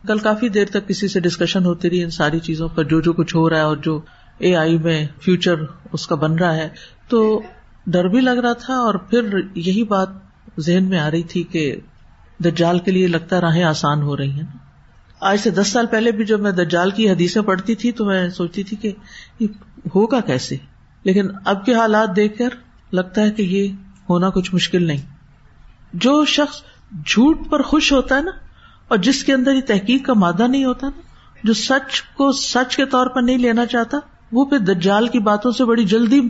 Speaker 1: کل کافی دیر تک کسی سے ڈسکشن ہوتی رہی ان ساری چیزوں پر، جو جو کچھ ہو رہا ہے اور جو اے آئی میں فیوچر اس کا بن رہا ہے۔ تو ڈر بھی لگ رہا تھا اور پھر یہی بات ذہن میں آ رہی تھی کہ دجال کے لیے لگتا راہیں آسان ہو رہی ہیں آج سے دس سال پہلے بھی جب میں دجال کی حدیثیں پڑھتی تھی تو میں سوچتی تھی کہ یہ ہوگا کیسے؟ لیکن اب کے حالات دیکھ کر لگتا ہے کہ یہ ہونا کچھ مشکل نہیں۔ جو شخص جھوٹ پر خوش ہوتا ہے نا اور جس کے اندر یہ تحقیق کا مادہ نہیں ہوتا نا، جو سچ کو سچ کے طور پر نہیں لینا چاہتا، وہ پھر دجال کی باتوں سے بڑی جلدی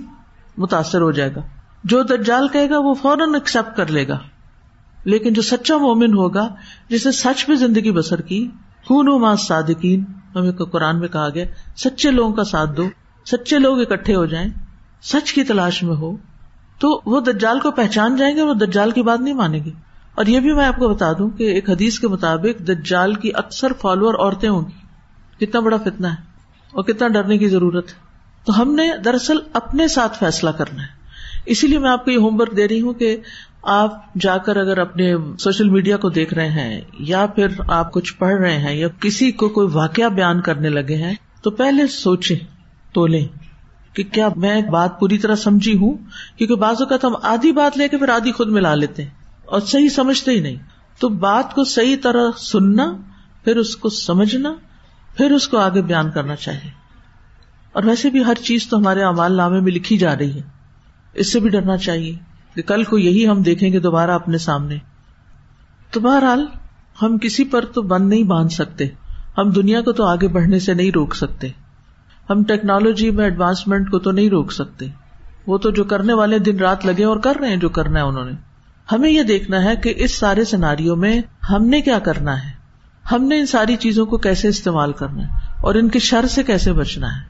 Speaker 1: متاثر ہو جائے گا۔ جو دجال کہے گا، وہ فوراً ایکسپٹ کر لے گا۔ لیکن جو سچا مومن ہوگا جسے سچ میں زندگی بسر کی خون و ماں صادقین، ہمیں قرآن میں کہا گیا، سچے لوگوں کا ساتھ دو، سچے لوگ اکٹھے ہو جائیں، سچ کی تلاش میں ہو، تو وہ دجال کو پہچان جائیں گے اور دجال کی بات نہیں مانے گی اور یہ بھی میں آپ کو بتا دوں کہ ایک حدیث کے مطابق دجال کی اکثر فالوور عورتیں ہوں گی۔ کتنا بڑا فتنا ہے اور کتنا ڈرنے کی ضرورت ہے۔ تو ہم نے دراصل اپنے ساتھ فیصلہ کرنا ہے۔ اسی لیے میں آپ کو یہ ہوم ورک دے رہی ہوں کہ آپ جا کر اگر اپنے سوشل میڈیا کو دیکھ رہے ہیں یا پھر آپ کچھ پڑھ رہے ہیں یا کسی کو کوئی واقعہ بیان کرنے لگے ہیں، تو پہلے سوچے تو لیں کہ کیا میں بات پوری طرح سمجھی ہوں؟ کیونکہ بعض اوقات ہم آدھی بات لے کے پھر آدھی خود ملا لیتے ہیں۔ اور صحیح سمجھتے ہی نہیں۔ تو بات کو صحیح طرح سننا، پھر اس کو سمجھنا، پھر اس کو آگے بیان کرنا چاہیے۔ اور ویسے بھی ہر چیز تو ہمارے امال نامے میں لکھی جا رہی ہے۔ اس سے بھی ڈرنا چاہیے کہ کل کو یہی ہم دیکھیں گے دوبارہ اپنے سامنے۔ تو بہرحال، ہم کسی پر تو بند نہیں باندھ سکتے۔ ہم دنیا کو تو آگے بڑھنے سے نہیں روک سکتے۔ ہم ٹیکنالوجی میں ایڈوانسمنٹ کو تو نہیں روک سکتے۔ وہ تو جو کرنے والے دن رات لگے اور کر رہے ہیں جو کرنا ہے انہوں نے۔ ہمیں یہ دیکھنا ہے کہ اس سارے سیناریوں میں ہم نے کیا کرنا ہے؟ ہم نے ان ساری چیزوں کو کیسے استعمال کرنا ہے؟ اور ان کے شر سے کیسے بچنا ہے؟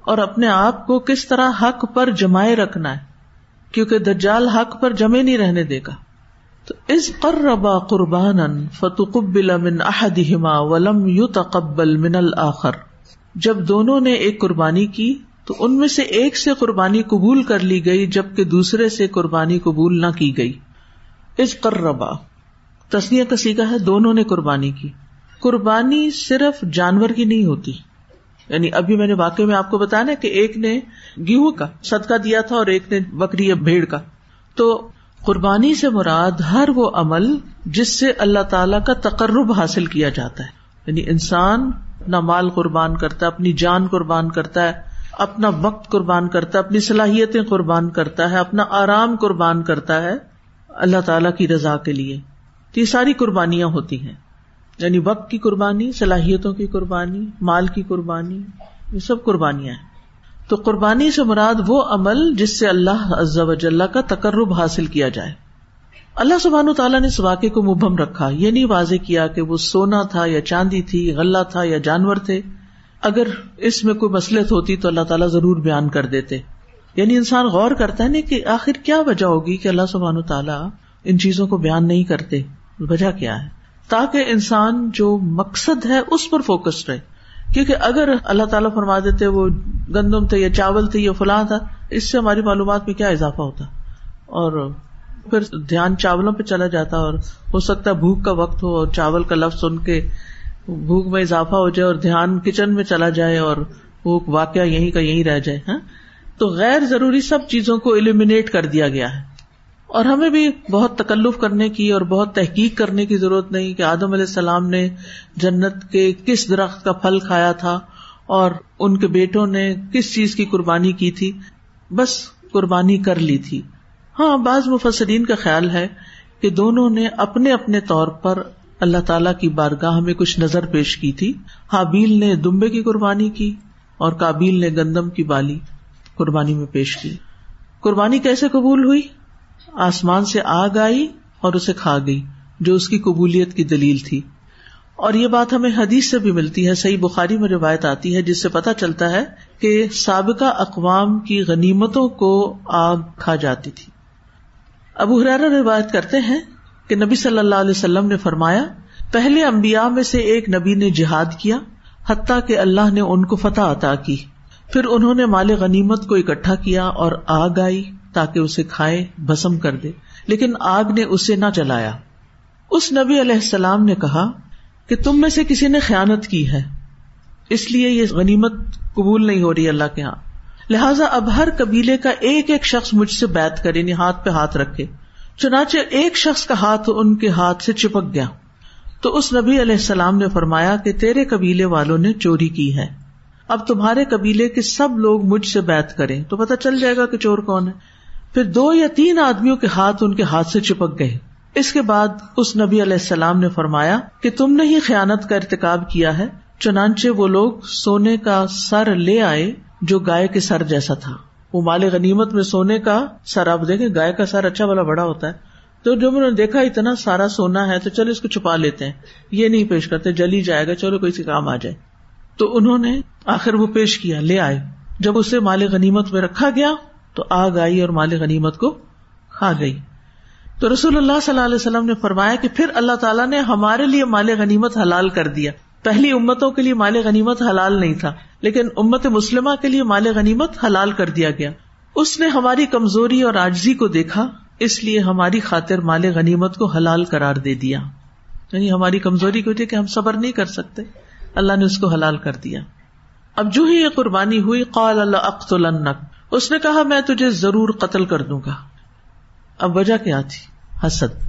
Speaker 1: اور اپنے آپ کو کس طرح حق پر جمائے رکھنا ہے؟ کیونکہ دجال حق پر جمے نہیں رہنے دے گا۔ تو اس قربا قربان فتقبل من احدہما ولم یتقبل من الاخر۔ جب دونوں نے ایک قربانی کی، تو ان میں سے ایک سے قربانی قبول کر لی گئی، جبکہ دوسرے سے قربانی قبول نہ کی گئی۔ اس قربا تصنیہ کا سیکھا ہے دونوں نے قربانی کی۔ قربانی صرف جانور کی نہیں ہوتی۔ یعنی ابھی میں نے واقع میں آپ کو بتایا نا کہ ایک نے گیہوں کا صدقہ دیا تھا اور ایک نے بکری یا بھیڑ کا۔ تو قربانی سے مراد ہر وہ عمل جس سے اللہ تعالی کا تقرب حاصل کیا جاتا ہے۔ یعنی انسان اپنا مال قربان کرتا ہے اپنی جان قربان کرتا ہے، اپنا وقت قربان کرتا ہے، اپنی صلاحیتیں قربان کرتا ہے، اپنا آرام قربان کرتا ہے۔ اللہ تعالی کی رضا کے لیے۔ تو یہ ساری قربانیاں ہوتی ہیں۔ یعنی وقت کی قربانی، صلاحیتوں کی قربانی، مال کی قربانی، یہ سب قربانیاں ہیں۔ تو قربانی سے مراد وہ عمل جس سے اللہ عز و جل کا تقرب حاصل کیا جائے۔ اللہ سبحان تعالیٰ نے اس واقعے کو مبہم رکھا۔ یہ نہیں واضح کیا کہ وہ سونا تھا یا چاندی تھی، غلہ تھا یا جانور تھے۔ اگر اس میں کوئی مسلط ہوتی تو اللہ تعالیٰ ضرور بیان کر دیتے۔ یعنی انسان غور کرتا ہے نا کہ آخر کیا وجہ ہوگی کہ اللہ سبحان تعالیٰ ان چیزوں کو بیان نہیں کرتے؟ وجہ کیا ہے؟ تاکہ انسان جو مقصد ہے اس پر فوکس رہے۔ کیونکہ اگر اللہ تعالیٰ فرما دیتے وہ گندم تھے یا چاول تھے یا فلاں تھا، اس سے ہماری معلومات میں کیا اضافہ ہوتا؟ اور پھر دھیان چاولوں پہ چلا جاتا اور ہو سکتا ہے بھوک کا وقت ہو اور چاول کا لفظ سن کے بھوک میں اضافہ ہو جائے اور دھیان کچن میں چلا جائے اور وہ واقعہ یہیں کا یہیں رہ جائے ہاں؟ تو غیر ضروری سب چیزوں کو ایلیمینیٹ کر دیا گیا ہے۔ اور ہمیں بھی بہت تکلف کرنے کی اور بہت تحقیق کرنے کی ضرورت نہیں کہ آدم علیہ السلام نے جنت کے کس درخت کا پھل کھایا تھا اور ان کے بیٹوں نے کس چیز کی قربانی کی تھی۔ بس قربانی کر لی تھی۔ ہاں بعض مفسرین کا خیال ہے کہ دونوں نے اپنے اپنے طور پر اللہ تعالی کی بارگاہ میں کچھ نظر پیش کی تھی۔ حابیل نے دمبے کی قربانی کی اور کابیل نے گندم کی بالی۔ قربانی میں پیش کی۔ قربانی کیسے قبول ہوئی؟ آسمان سے آگ آئی اور اسے کھا گئی، جو اس کی قبولیت کی دلیل تھی۔ اور یہ بات ہمیں حدیث سے بھی ملتی ہے، صحیح بخاری میں روایت آتی ہے، جس سے پتا چلتا ہے کہ سابقہ اقوام کی غنیمتوں کو آگ کھا جاتی تھی۔ ابو حرارا روایت کرتے ہیں کہ نبی صلی اللہ علیہ وسلم نے فرمایا، پہلے امبیا میں سے ایک نبی نے جہاد کیا، حتیٰ کہ اللہ نے ان کو فتح عطا کی۔ پھر انہوں نے مال غنیمت کو اکٹھا کیا اور آگ آئی تاکہ اسے کھائے بسم کر دے۔ لیکن آگ نے اسے نہ جلایا۔ اس نبی علیہ السلام نے کہا کہ تم میں سے کسی نے خیانت کی ہے۔ اس لیے یہ غنیمت قبول نہیں ہو رہی اللہ کے یہاں لہٰذا اب ہر قبیلے کا ایک ایک شخص مجھ سے بیت کرے یعنی ہاتھ پہ ہاتھ رکھے۔ چنانچہ ایک شخص کا ہاتھ ان کے ہاتھ سے چپک گیا۔ تو اس نبی علیہ السلام نے فرمایا کہ تیرے قبیلے والوں نے چوری کی ہے۔ اب تمہارے قبیلے کے سب لوگ مجھ سے بیت کریں۔ تو پتا چل جائے گا کہ چور کون ہے۔ پھر دو یا تین آدمیوں کے ہاتھ ان کے ہاتھ سے چپک گئے۔ اس کے بعد اس نبی علیہ السلام نے فرمایا کہ تم نے ہی خیانت کا ارتقاب کیا ہے، چنانچہ وہ لوگ سونے کا سر لے آئے جو گائے کے سر جیسا تھا۔ وہ مال غنیمت میں سونے کا سر، آپ دیکھیں گائے کا سر اچھا والا بڑا ہوتا ہے۔ تو جب انہوں نے دیکھا اتنا سارا سونا ہے تو چلو اس کو چھپا لیتے ہیں۔ یہ نہیں پیش کرتے جلی جائے گا، چلو کوئی سی کام آ جائے۔ تو انہوں نے آخر وہ پیش کیا، لے آئے۔ جب اسے مال غنیمت میں رکھا گیا تو آگ آئی اور مال غنیمت کو کھا گئی۔ تو رسول اللہ صلی اللہ علیہ وسلم نے فرمایا کہ پھر اللہ تعالیٰ نے ہمارے لیے مال غنیمت حلال کر دیا۔ پہلی امتوں کے لیے مال غنیمت حلال نہیں تھا، لیکن امت مسلمہ کے لیے مال غنیمت حلال کر دیا گیا۔ اس نے ہماری کمزوری اور آجزی کو دیکھا، اس لیے ہماری خاطر مال غنیمت کو حلال قرار دے دیا۔ یعنی ہماری کمزوری کی کہ ہم صبر نہیں کر سکتے۔ اللہ نے اس کو حلال کر دیا۔ اب جو ہی یہ قربانی ہوئی، قال اللہ اخت اس نے کہا، میں تجھے ضرور قتل کر دوں گا۔ اب وجہ کیا تھی؟ حسد۔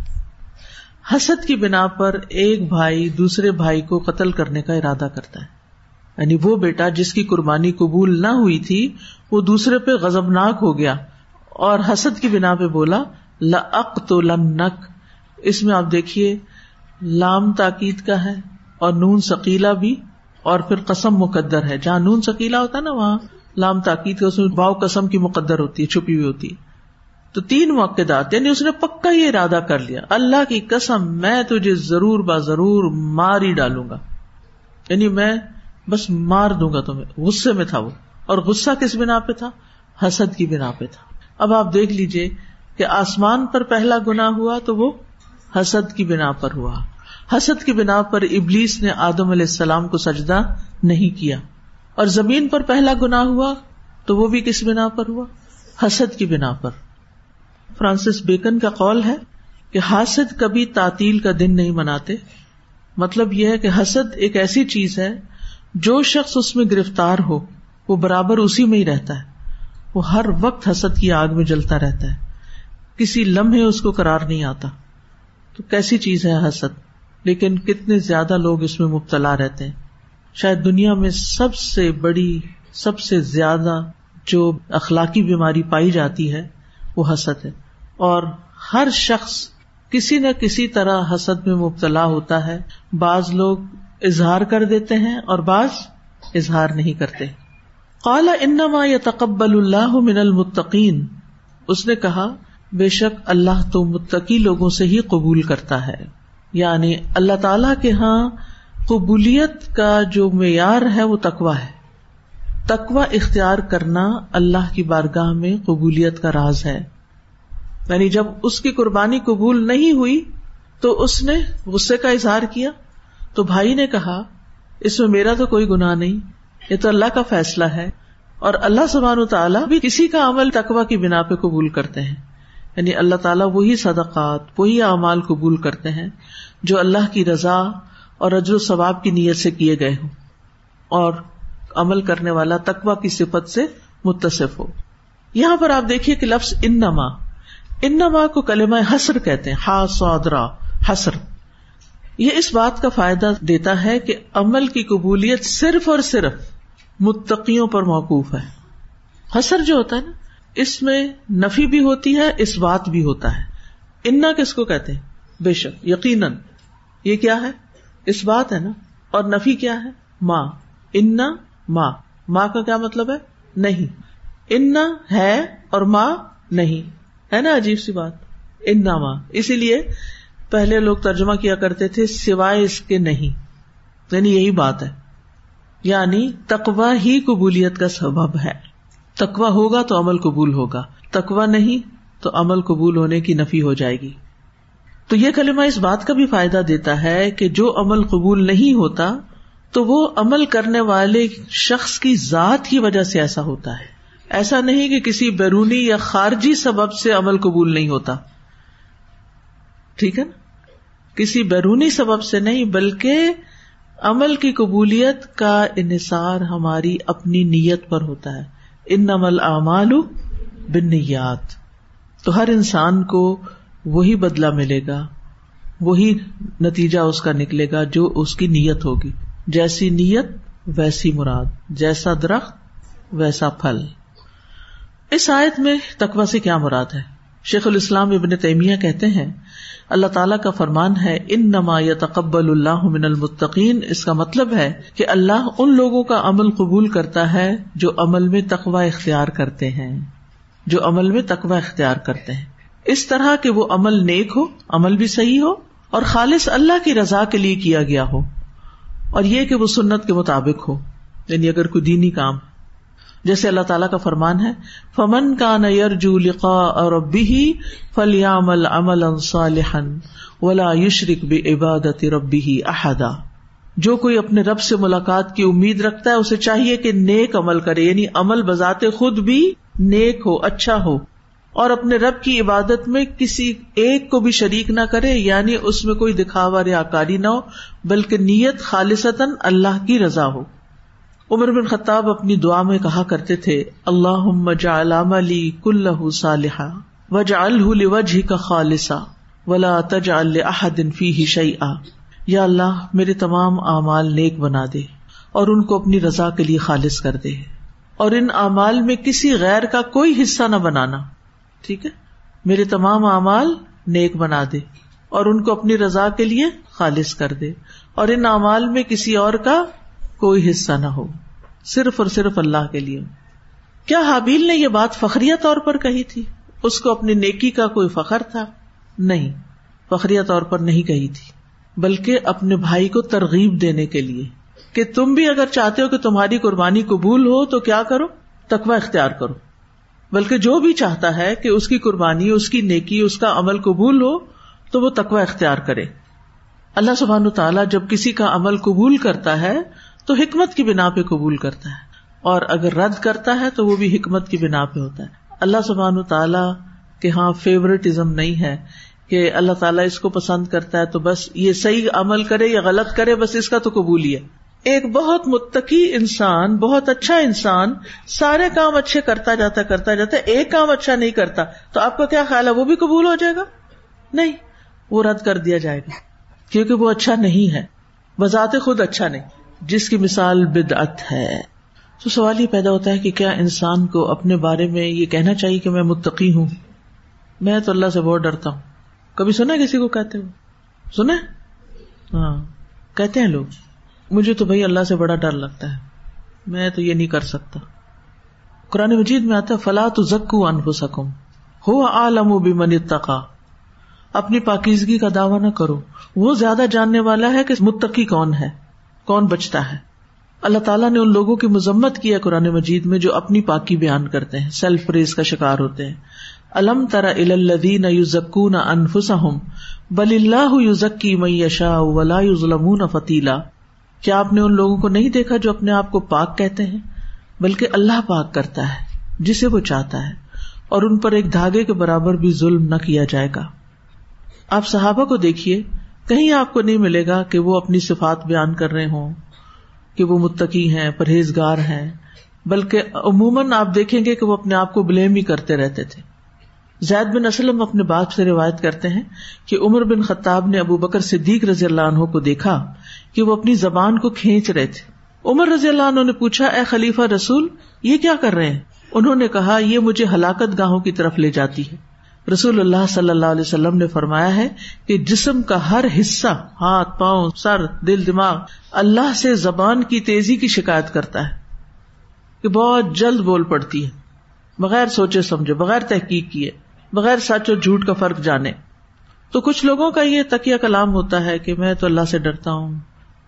Speaker 1: حسد کی بنا پر ایک بھائی دوسرے بھائی کو قتل کرنے کا ارادہ کرتا ہے۔ یعنی وہ بیٹا جس کی قربانی قبول نہ ہوئی تھی، وہ دوسرے پہ غزبناک ہو گیا۔ اور حسد کی بنا پہ بولا لق تو لنک اس میں آپ دیکھیے، لام تاکید کا ہے۔ اور نون سکیلا بھی اور پھر قسم مقدر ہے۔ جہاں نون سکیلا ہوتا ہے نا، وہاں لام تاکید کا اس میں باؤ قسم کی مقدر ہوتی ہے، چھپی ہوئی ہوتی ہے۔ تو تین موقع دات یعنی اس نے پکا یہ ارادہ کر لیا۔ اللہ کی قسم، میں تجھے ضرور با ضرور مار ہی ڈالوں گا۔ یعنی میں بس مار دوں گا تمہیں۔ غصے میں تھا وہ۔ اور غصہ کس بنا پہ تھا؟ حسد کی بنا پہ تھا۔ اب آپ دیکھ لیجیے کہ آسمان پر پہلا گنا ہوا تو وہ حسد کی بنا پر ہوا۔ حسد کی بنا پر ابلیس نے آدم علیہ السلام کو سجدہ نہیں کیا۔ اور زمین پر پہلا گنا ہوا تو وہ بھی کس بنا پر ہوا؟ حسد کی بنا پر۔ فرانسس بیکن کا قول ہے کہ حاسد کبھی تعطیل کا دن نہیں مناتے۔ مطلب یہ ہے کہ حسد ایک ایسی چیز ہے جو شخص اس میں گرفتار ہو، وہ برابر اسی میں ہی رہتا ہے۔ وہ ہر وقت حسد کی آگ میں جلتا رہتا ہے۔ کسی لمحے اس کو قرار نہیں آتا۔ تو کیسی چیز ہے حسد؟ لیکن کتنے زیادہ لوگ اس میں مبتلا رہتے ہیں۔ شاید دنیا میں سب سے بڑی، سب سے زیادہ جو اخلاقی بیماری پائی جاتی ہے، وہ حسد ہے۔ اور ہر شخص کسی نہ کسی طرح حسد میں مبتلا ہوتا ہے۔ بعض لوگ اظہار کر دیتے ہیں اور بعض اظہار نہیں کرتے۔ قال انما یا تقبل اللہ من المتقین۔ اس نے کہا، بے شک اللہ تو متقی لوگوں سے ہی قبول کرتا ہے۔ یعنی اللہ تعالی کے یہاں قبولیت کا جو معیار ہے وہ تقوا ہے۔ تقوا اختیار کرنا اللہ کی بارگاہ میں قبولیت کا راز ہے۔ یعنی جب اس کی قربانی قبول نہیں ہوئی تو اس نے غصے کا اظہار کیا۔ تو بھائی نے کہا، اس میں میرا تو کوئی گناہ نہیں، یہ تو اللہ کا فیصلہ ہے۔ اور اللہ سبحان تعالیٰ بھی کسی کا عمل تقوا کی بنا پہ قبول کرتے ہیں۔ یعنی اللہ تعالیٰ وہی صدقات، وہی اعمال قبول کرتے ہیں جو اللہ کی رضا اور رج و ثواب کی نیت سے کیے گئے ہوں اور عمل کرنے والا تقوا کی صفت سے متصف ہو۔ یہاں پر آپ دیکھیے کہ لفظ ان نما ان نما کو کلمہ حسر کہتے ہیں ہا سودرا حسر یہ اس بات کا فائدہ دیتا ہے کہ عمل کی قبولیت صرف اور صرف متقیوں پر موقوف ہے۔ حسر جو ہوتا ہے نا اس میں نفی بھی ہوتی ہے، اس بات بھی ہوتا ہے۔ انا کس کو کہتے ہیں؟ بے شک، یقیناً۔ یہ کیا ہے؟ اس بات ہے نا۔ اور نفی کیا ہے؟ ماں انا ماں ماں کا کیا مطلب ہے؟ نہیں۔ انا ہے اور ماں نہیں۔ ہے نا عجیب سی بات۔ انا ماں اسی لیے پہلے لوگ ترجمہ کیا کرتے تھے، سوائے اس کے نہیں۔ یعنی یہی بات ہے۔ یعنی تقوا ہی قبولیت کا سبب ہے۔ تقوا ہوگا تو عمل قبول ہوگا۔ تقوا نہیں تو عمل قبول ہونے کی نفی ہو جائے گی۔ تو یہ کلمہ اس بات کا بھی فائدہ دیتا ہے کہ جو عمل قبول نہیں ہوتا، تو وہ عمل کرنے والے شخص کی ذات کی وجہ سے ایسا ہوتا ہے۔ ایسا نہیں کہ کسی بیرونی یا خارجی سبب سے عمل قبول نہیں ہوتا۔ ٹھیک ہے نا؟ کسی بیرونی سبب سے نہیں، بلکہ عمل کی قبولیت کا انحصار ہماری اپنی نیت پر ہوتا ہے۔ ان عمل اعمال بنیاد تو ہر انسان کو وہی بدلا ملے گا، وہی نتیجہ اس کا نکلے گا جو اس کی نیت ہوگی۔ جیسی نیت، ویسی مراد، جیسا درخت، ویسا پھل۔ اس آیت میں تقوی سے کیا مراد ہے؟ شیخ الاسلام ابن تیمیہ کہتے ہیں، اللہ تعالیٰ کا فرمان ہے ان نما یا تقبل اللہ من المتقین۔ اس کا مطلب ہے کہ اللہ ان لوگوں کا عمل قبول کرتا ہے جو عمل میں تقوا اختیار کرتے ہیں۔ جو عمل میں تقوا اختیار کرتے ہیں۔ اس طرح کہ وہ عمل نیک ہو، عمل بھی صحیح ہو، اور خالص اللہ کی رضا کے لیے کیا گیا ہو، اور یہ کہ وہ سنت کے مطابق ہو یعنی اگر کوئی دینی کام جیسے اللہ تعالیٰ کا فرمان ہے، فمن کا نیر جو لقا اور ربی فلیام العمل صالحن ولا یشرک بے عبادت ربی احدا جو کوئی اپنے رب سے ملاقات کی امید رکھتا ہے، اسے چاہیے کہ نیک عمل کرے یعنی عمل بذات خود بھی نیک ہو اچھا ہو۔ اور اپنے رب کی عبادت میں کسی ایک کو بھی شریک نہ کرے یعنی اس میں کوئی دکھاوا ریاکاری نہ ہو، بلکہ نیت خالصتاً اللہ کی رضا ہو۔ عمر بن خطاب اپنی دعا میں کہا کرتے تھے اللہ جعل علی کل صالحا وجہ الجہ کا خالصہ ولا تجعل احدن فی شیئا. یا اللہ، میرے تمام اعمال نیک بنا دے اور ان کو اپنی رضا کے لیے خالص کر دے۔ اور ان اعمال میں کسی غیر کا کوئی حصہ نہ بنانا، ٹھیک ہے؟ میرے تمام اعمال نیک بنا دے اور ان کو اپنی رضا کے لیے خالص کر دے۔ اور ان اعمال میں کسی اور کا کوئی حصہ نہ ہو، صرف اور صرف اللہ کے لیے۔ کیا حابیل نے یہ بات فخریہ طور پر کہی تھی؟ اس کو اپنی نیکی کا کوئی فخر تھا؟ نہیں، فخریہ طور پر نہیں کہی تھی، بلکہ اپنے بھائی کو ترغیب دینے کے لیے۔ کہ تم بھی اگر چاہتے ہو کہ تمہاری قربانی قبول ہو، تو کیا کرو؟ تقوا اختیار کرو۔ بلکہ جو بھی چاہتا ہے کہ اس کی قربانی، اس کی نیکی، اس کا عمل قبول ہو، تو وہ تقوا اختیار کرے۔ اللہ سبحان تعالیٰ جب کسی کا عمل قبول کرتا ہے تو حکمت کی بنا پہ قبول کرتا ہے اور اگر رد کرتا ہے تو وہ بھی حکمت کی بنا پہ ہوتا ہے۔ اللہ سبحان تعالیٰ کے ہاں فیوریٹزم نہیں ہے کہ اللہ تعالیٰ اس کو پسند کرتا ہے تو بس یہ صحیح عمل کرے یا غلط کرے، بس اس کا تو قبول ہی ہے۔ ایک بہت متقی انسان، بہت اچھا انسان سارے کام اچھے کرتا جاتا کرتا جاتا، ایک کام اچھا نہیں کرتا، تو آپ کا کیا خیال ہے؟ وہ بھی قبول ہو جائے گا؟ نہیں، وہ رد کر دیا جائے گا۔ کیونکہ وہ اچھا نہیں ہے۔ بذات خود اچھا نہیں۔ جس کی مثال بدعت ہے۔ تو سوال یہ پیدا ہوتا ہے کہ کیا انسان کو اپنے بارے میں یہ کہنا چاہیے کہ میں متقی ہوں؟ میں تو اللہ سے بہت ڈرتا ہوں۔ کبھی سنا کسی کو کہتے ہو سنا ہاں کہتے ہیں لوگ۔ مجھے تو بھائی اللہ سے بڑا ڈر لگتا ہے۔ میں تو یہ نہیں کر سکتا۔ قرآن مجید میں آتا ہے فلاں تو زکو ان سکوں ہو عالم و بھی منتقا اپنی پاکیزگی کا دعوی نہ کرو۔ وہ زیادہ جاننے والا ہے کہ متقی کون ہے؟ کون بچتا ہے؟ اللہ تعالیٰ نے ان لوگوں کی مذمت کی ہے قرآن مجید میں جو اپنی پاکی بیان کرتے ہیں، سیلف پریز کا شکار ہوتے ہیں۔ الم ترا الدین انفسم بل اللہ یوزکی میشا ولا ظلم فتیلا۔ کیا آپ نے ان لوگوں کو نہیں دیکھا جو اپنے آپ کو پاک کہتے ہیں؟ بلکہ اللہ پاک کرتا ہے، جسے وہ چاہتا ہے۔ اور ان پر ایک دھاگے کے برابر بھی ظلم نہ کیا جائے گا۔ آپ صحابہ کو دیکھیے کہیں آپ کو نہیں ملے گا کہ وہ اپنی صفات بیان کر رہے ہوں، کہ وہ متقی ہیں، پرہیزگار ہیں، بلکہ عموماً آپ دیکھیں گے کہ وہ اپنے آپ کو بلیم ہی کرتے رہتے تھے۔ زید بن اسلم اپنے باپ سے روایت کرتے ہیں کہ عمر بن خطاب نے ابو بکر صدیق رضی اللہ عنہ کو دیکھا کہ وہ اپنی زبان کو کھینچ رہے تھے۔ عمر رضی اللہ عنہ نے پوچھا، اے خلیفہ رسول، یہ کیا کر رہے ہیں؟ انہوں نے کہا، یہ مجھے ہلاکت گاہوں کی طرف لے جاتی ہے۔ رسول اللہ صلی اللہ علیہ وسلم نے فرمایا ہے کہ جسم کا ہر حصہ، ہاتھ، پاؤں، سر، دل، دماغ، اللہ سے زبان کی تیزی کی شکایت کرتا ہے کہ بہت جلد بول پڑتی ہے، بغیر سوچے سمجھے، بغیر تحقیق کیے، بغیر سچ اور جھوٹ کا فرق جانے۔ تو کچھ لوگوں کا یہ تکیہ کلام ہوتا ہے کہ میں تو اللہ سے ڈرتا ہوں،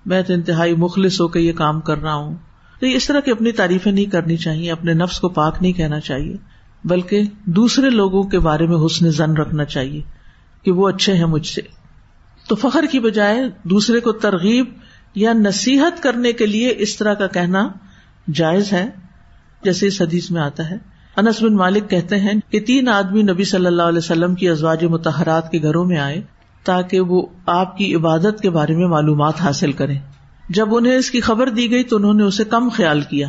Speaker 1: میں تو انتہائی مخلص ہو کے یہ کام کر رہا ہوں۔ تو اس طرح کی اپنی تعریفیں نہیں کرنی چاہیے، اپنے نفس کو پاک نہیں کہنا چاہیے۔ بلکہ دوسرے لوگوں کے بارے میں حسن زن رکھنا چاہیے کہ وہ اچھے ہیں مجھ سے۔ تو فخر کی بجائے دوسرے کو ترغیب یا نصیحت کرنے کے لیے اس طرح کا کہنا جائز ہے۔ جیسے اس حدیث میں آتا ہے۔ انس بن مالک کہتے ہیں کہ تین آدمی نبی صلی اللہ علیہ وسلم کی ازواج متحرات کے گھروں میں آئے تاکہ وہ آپ کی عبادت کے بارے میں معلومات حاصل کریں۔ جب انہیں اس کی خبر دی گئی تو انہوں نے اسے کم خیال کیا۔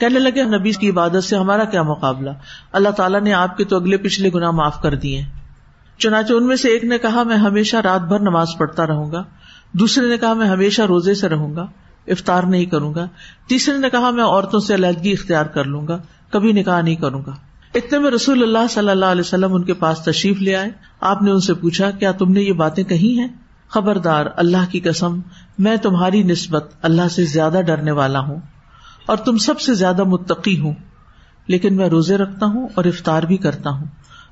Speaker 1: کہنے لگے، نبی کی عبادت سے ہمارا کیا مقابلہ؟ اللہ تعالیٰ نے آپ کے تو اگلے پچھلے گنا معاف کر دیے۔ چنانچہ ان میں سے ایک نے کہا، میں ہمیشہ رات بھر نماز پڑھتا رہوں گا۔ دوسرے نے کہا، میں ہمیشہ روزے سے رہوں گا۔ افطار نہیں کروں گا۔ تیسرے نے کہا، میں عورتوں سے علیحدگی اختیار کر لوں گا۔ کبھی نکاح نہیں کروں گا۔ اتنے میں رسول اللہ صلی اللہ علیہ وسلم ان کے پاس تشریف لے آئے۔ آپ نے ان سے پوچھا، کیا تم نے یہ باتیں کہی ہیں؟ خبردار، اللہ کی قسم، میں تمہاری نسبت اللہ سے زیادہ ڈرنے والا ہوں۔ اور تم سب سے زیادہ متقی ہوں۔ لیکن میں روزے رکھتا ہوں اور افطار بھی کرتا ہوں،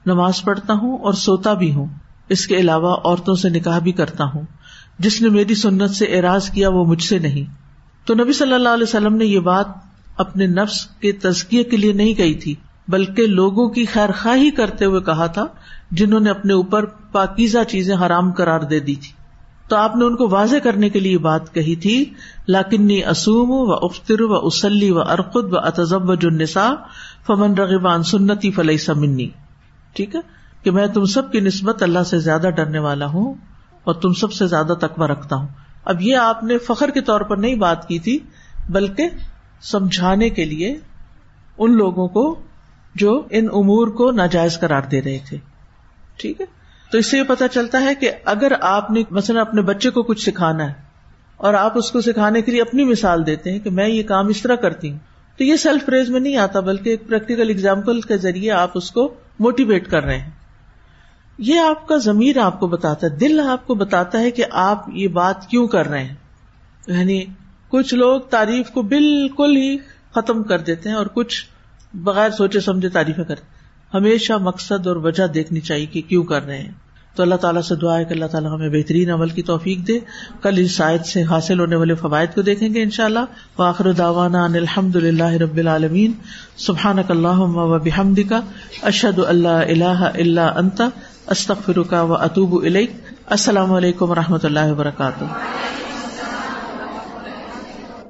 Speaker 1: نماز پڑھتا ہوں اور سوتا بھی ہوں۔ اس کے علاوہ عورتوں سے نکاح بھی کرتا ہوں۔ جس نے میری سنت سے اعراض کیا وہ مجھ سے نہیں۔ تو نبی صلی اللہ علیہ وسلم نے یہ بات اپنے نفس کے تزکیے کے لیے نہیں کہی تھی، بلکہ لوگوں کی خیر خواہی کرتے ہوئے کہا تھا، جنہوں نے اپنے اوپر پاکیزہ چیزیں حرام قرار دے دی تھی۔ تو آپ نے ان کو واضح کرنے کے لیے بات کہی تھی لاکنی اسوم و افطر و اسلی و ارقد و اتزب و جنسا فمن رغبان سنتی فلئی سمنی ٹھیک ہے؟ کہ میں تم سب کی نسبت اللہ سے زیادہ ڈرنے والا ہوں اور تم سب سے زیادہ تقوی رکھتا ہوں۔ اب یہ آپ نے فخر کے طور پر نہیں بات کی تھی، بلکہ سمجھانے کے لیے ان لوگوں کو جو ان امور کو ناجائز قرار دے رہے تھے۔ ٹھیک ہے؟ تو اس سے یہ پتا چلتا ہے کہ اگر آپ نے مثلاً اپنے بچے کو کچھ سکھانا ہے اور آپ اس کو سکھانے کے لیے اپنی مثال دیتے ہیں کہ میں یہ کام اس طرح کرتی ہوں، تو یہ سیلف پریز میں نہیں آتا، بلکہ ایک پریکٹیکل اگزامپل کے ذریعے آپ اس کو موٹیویٹ کر رہے ہیں۔ یہ آپ کا ضمیر آپ کو بتاتا ہے، دل آپ کو بتاتا ہے کہ آپ یہ بات کیوں کر رہے ہیں۔ یعنی کچھ لوگ تعریف کو بالکل ہی ختم کر دیتے ہیں اور کچھ بغیر سوچے سمجھے تعریفیں کرتے ہمیشہ مقصد اور وجہ دیکھنی چاہیے کہ کیوں کر رہے ہیں۔ تو اللہ تعالیٰ سے دعا ہے کہ اللہ تعالیٰ ہمیں بہترین عمل کی توفیق دے۔ کل اس شاید سے حاصل ہونے والے فوائد کو دیکھیں گے ان شاء اللہ واخر داوانا الحمد اللہ رب العالمین۔ سبحان اللہ و بحمد کا اشد اللہ اللہ اللہ انتا استخر کا و اطوب السلام علیکم و رحمۃ اللہ وبرکاتہ۔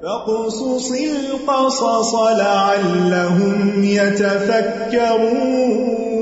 Speaker 2: فاقصص القصص لعلهم يتفكرون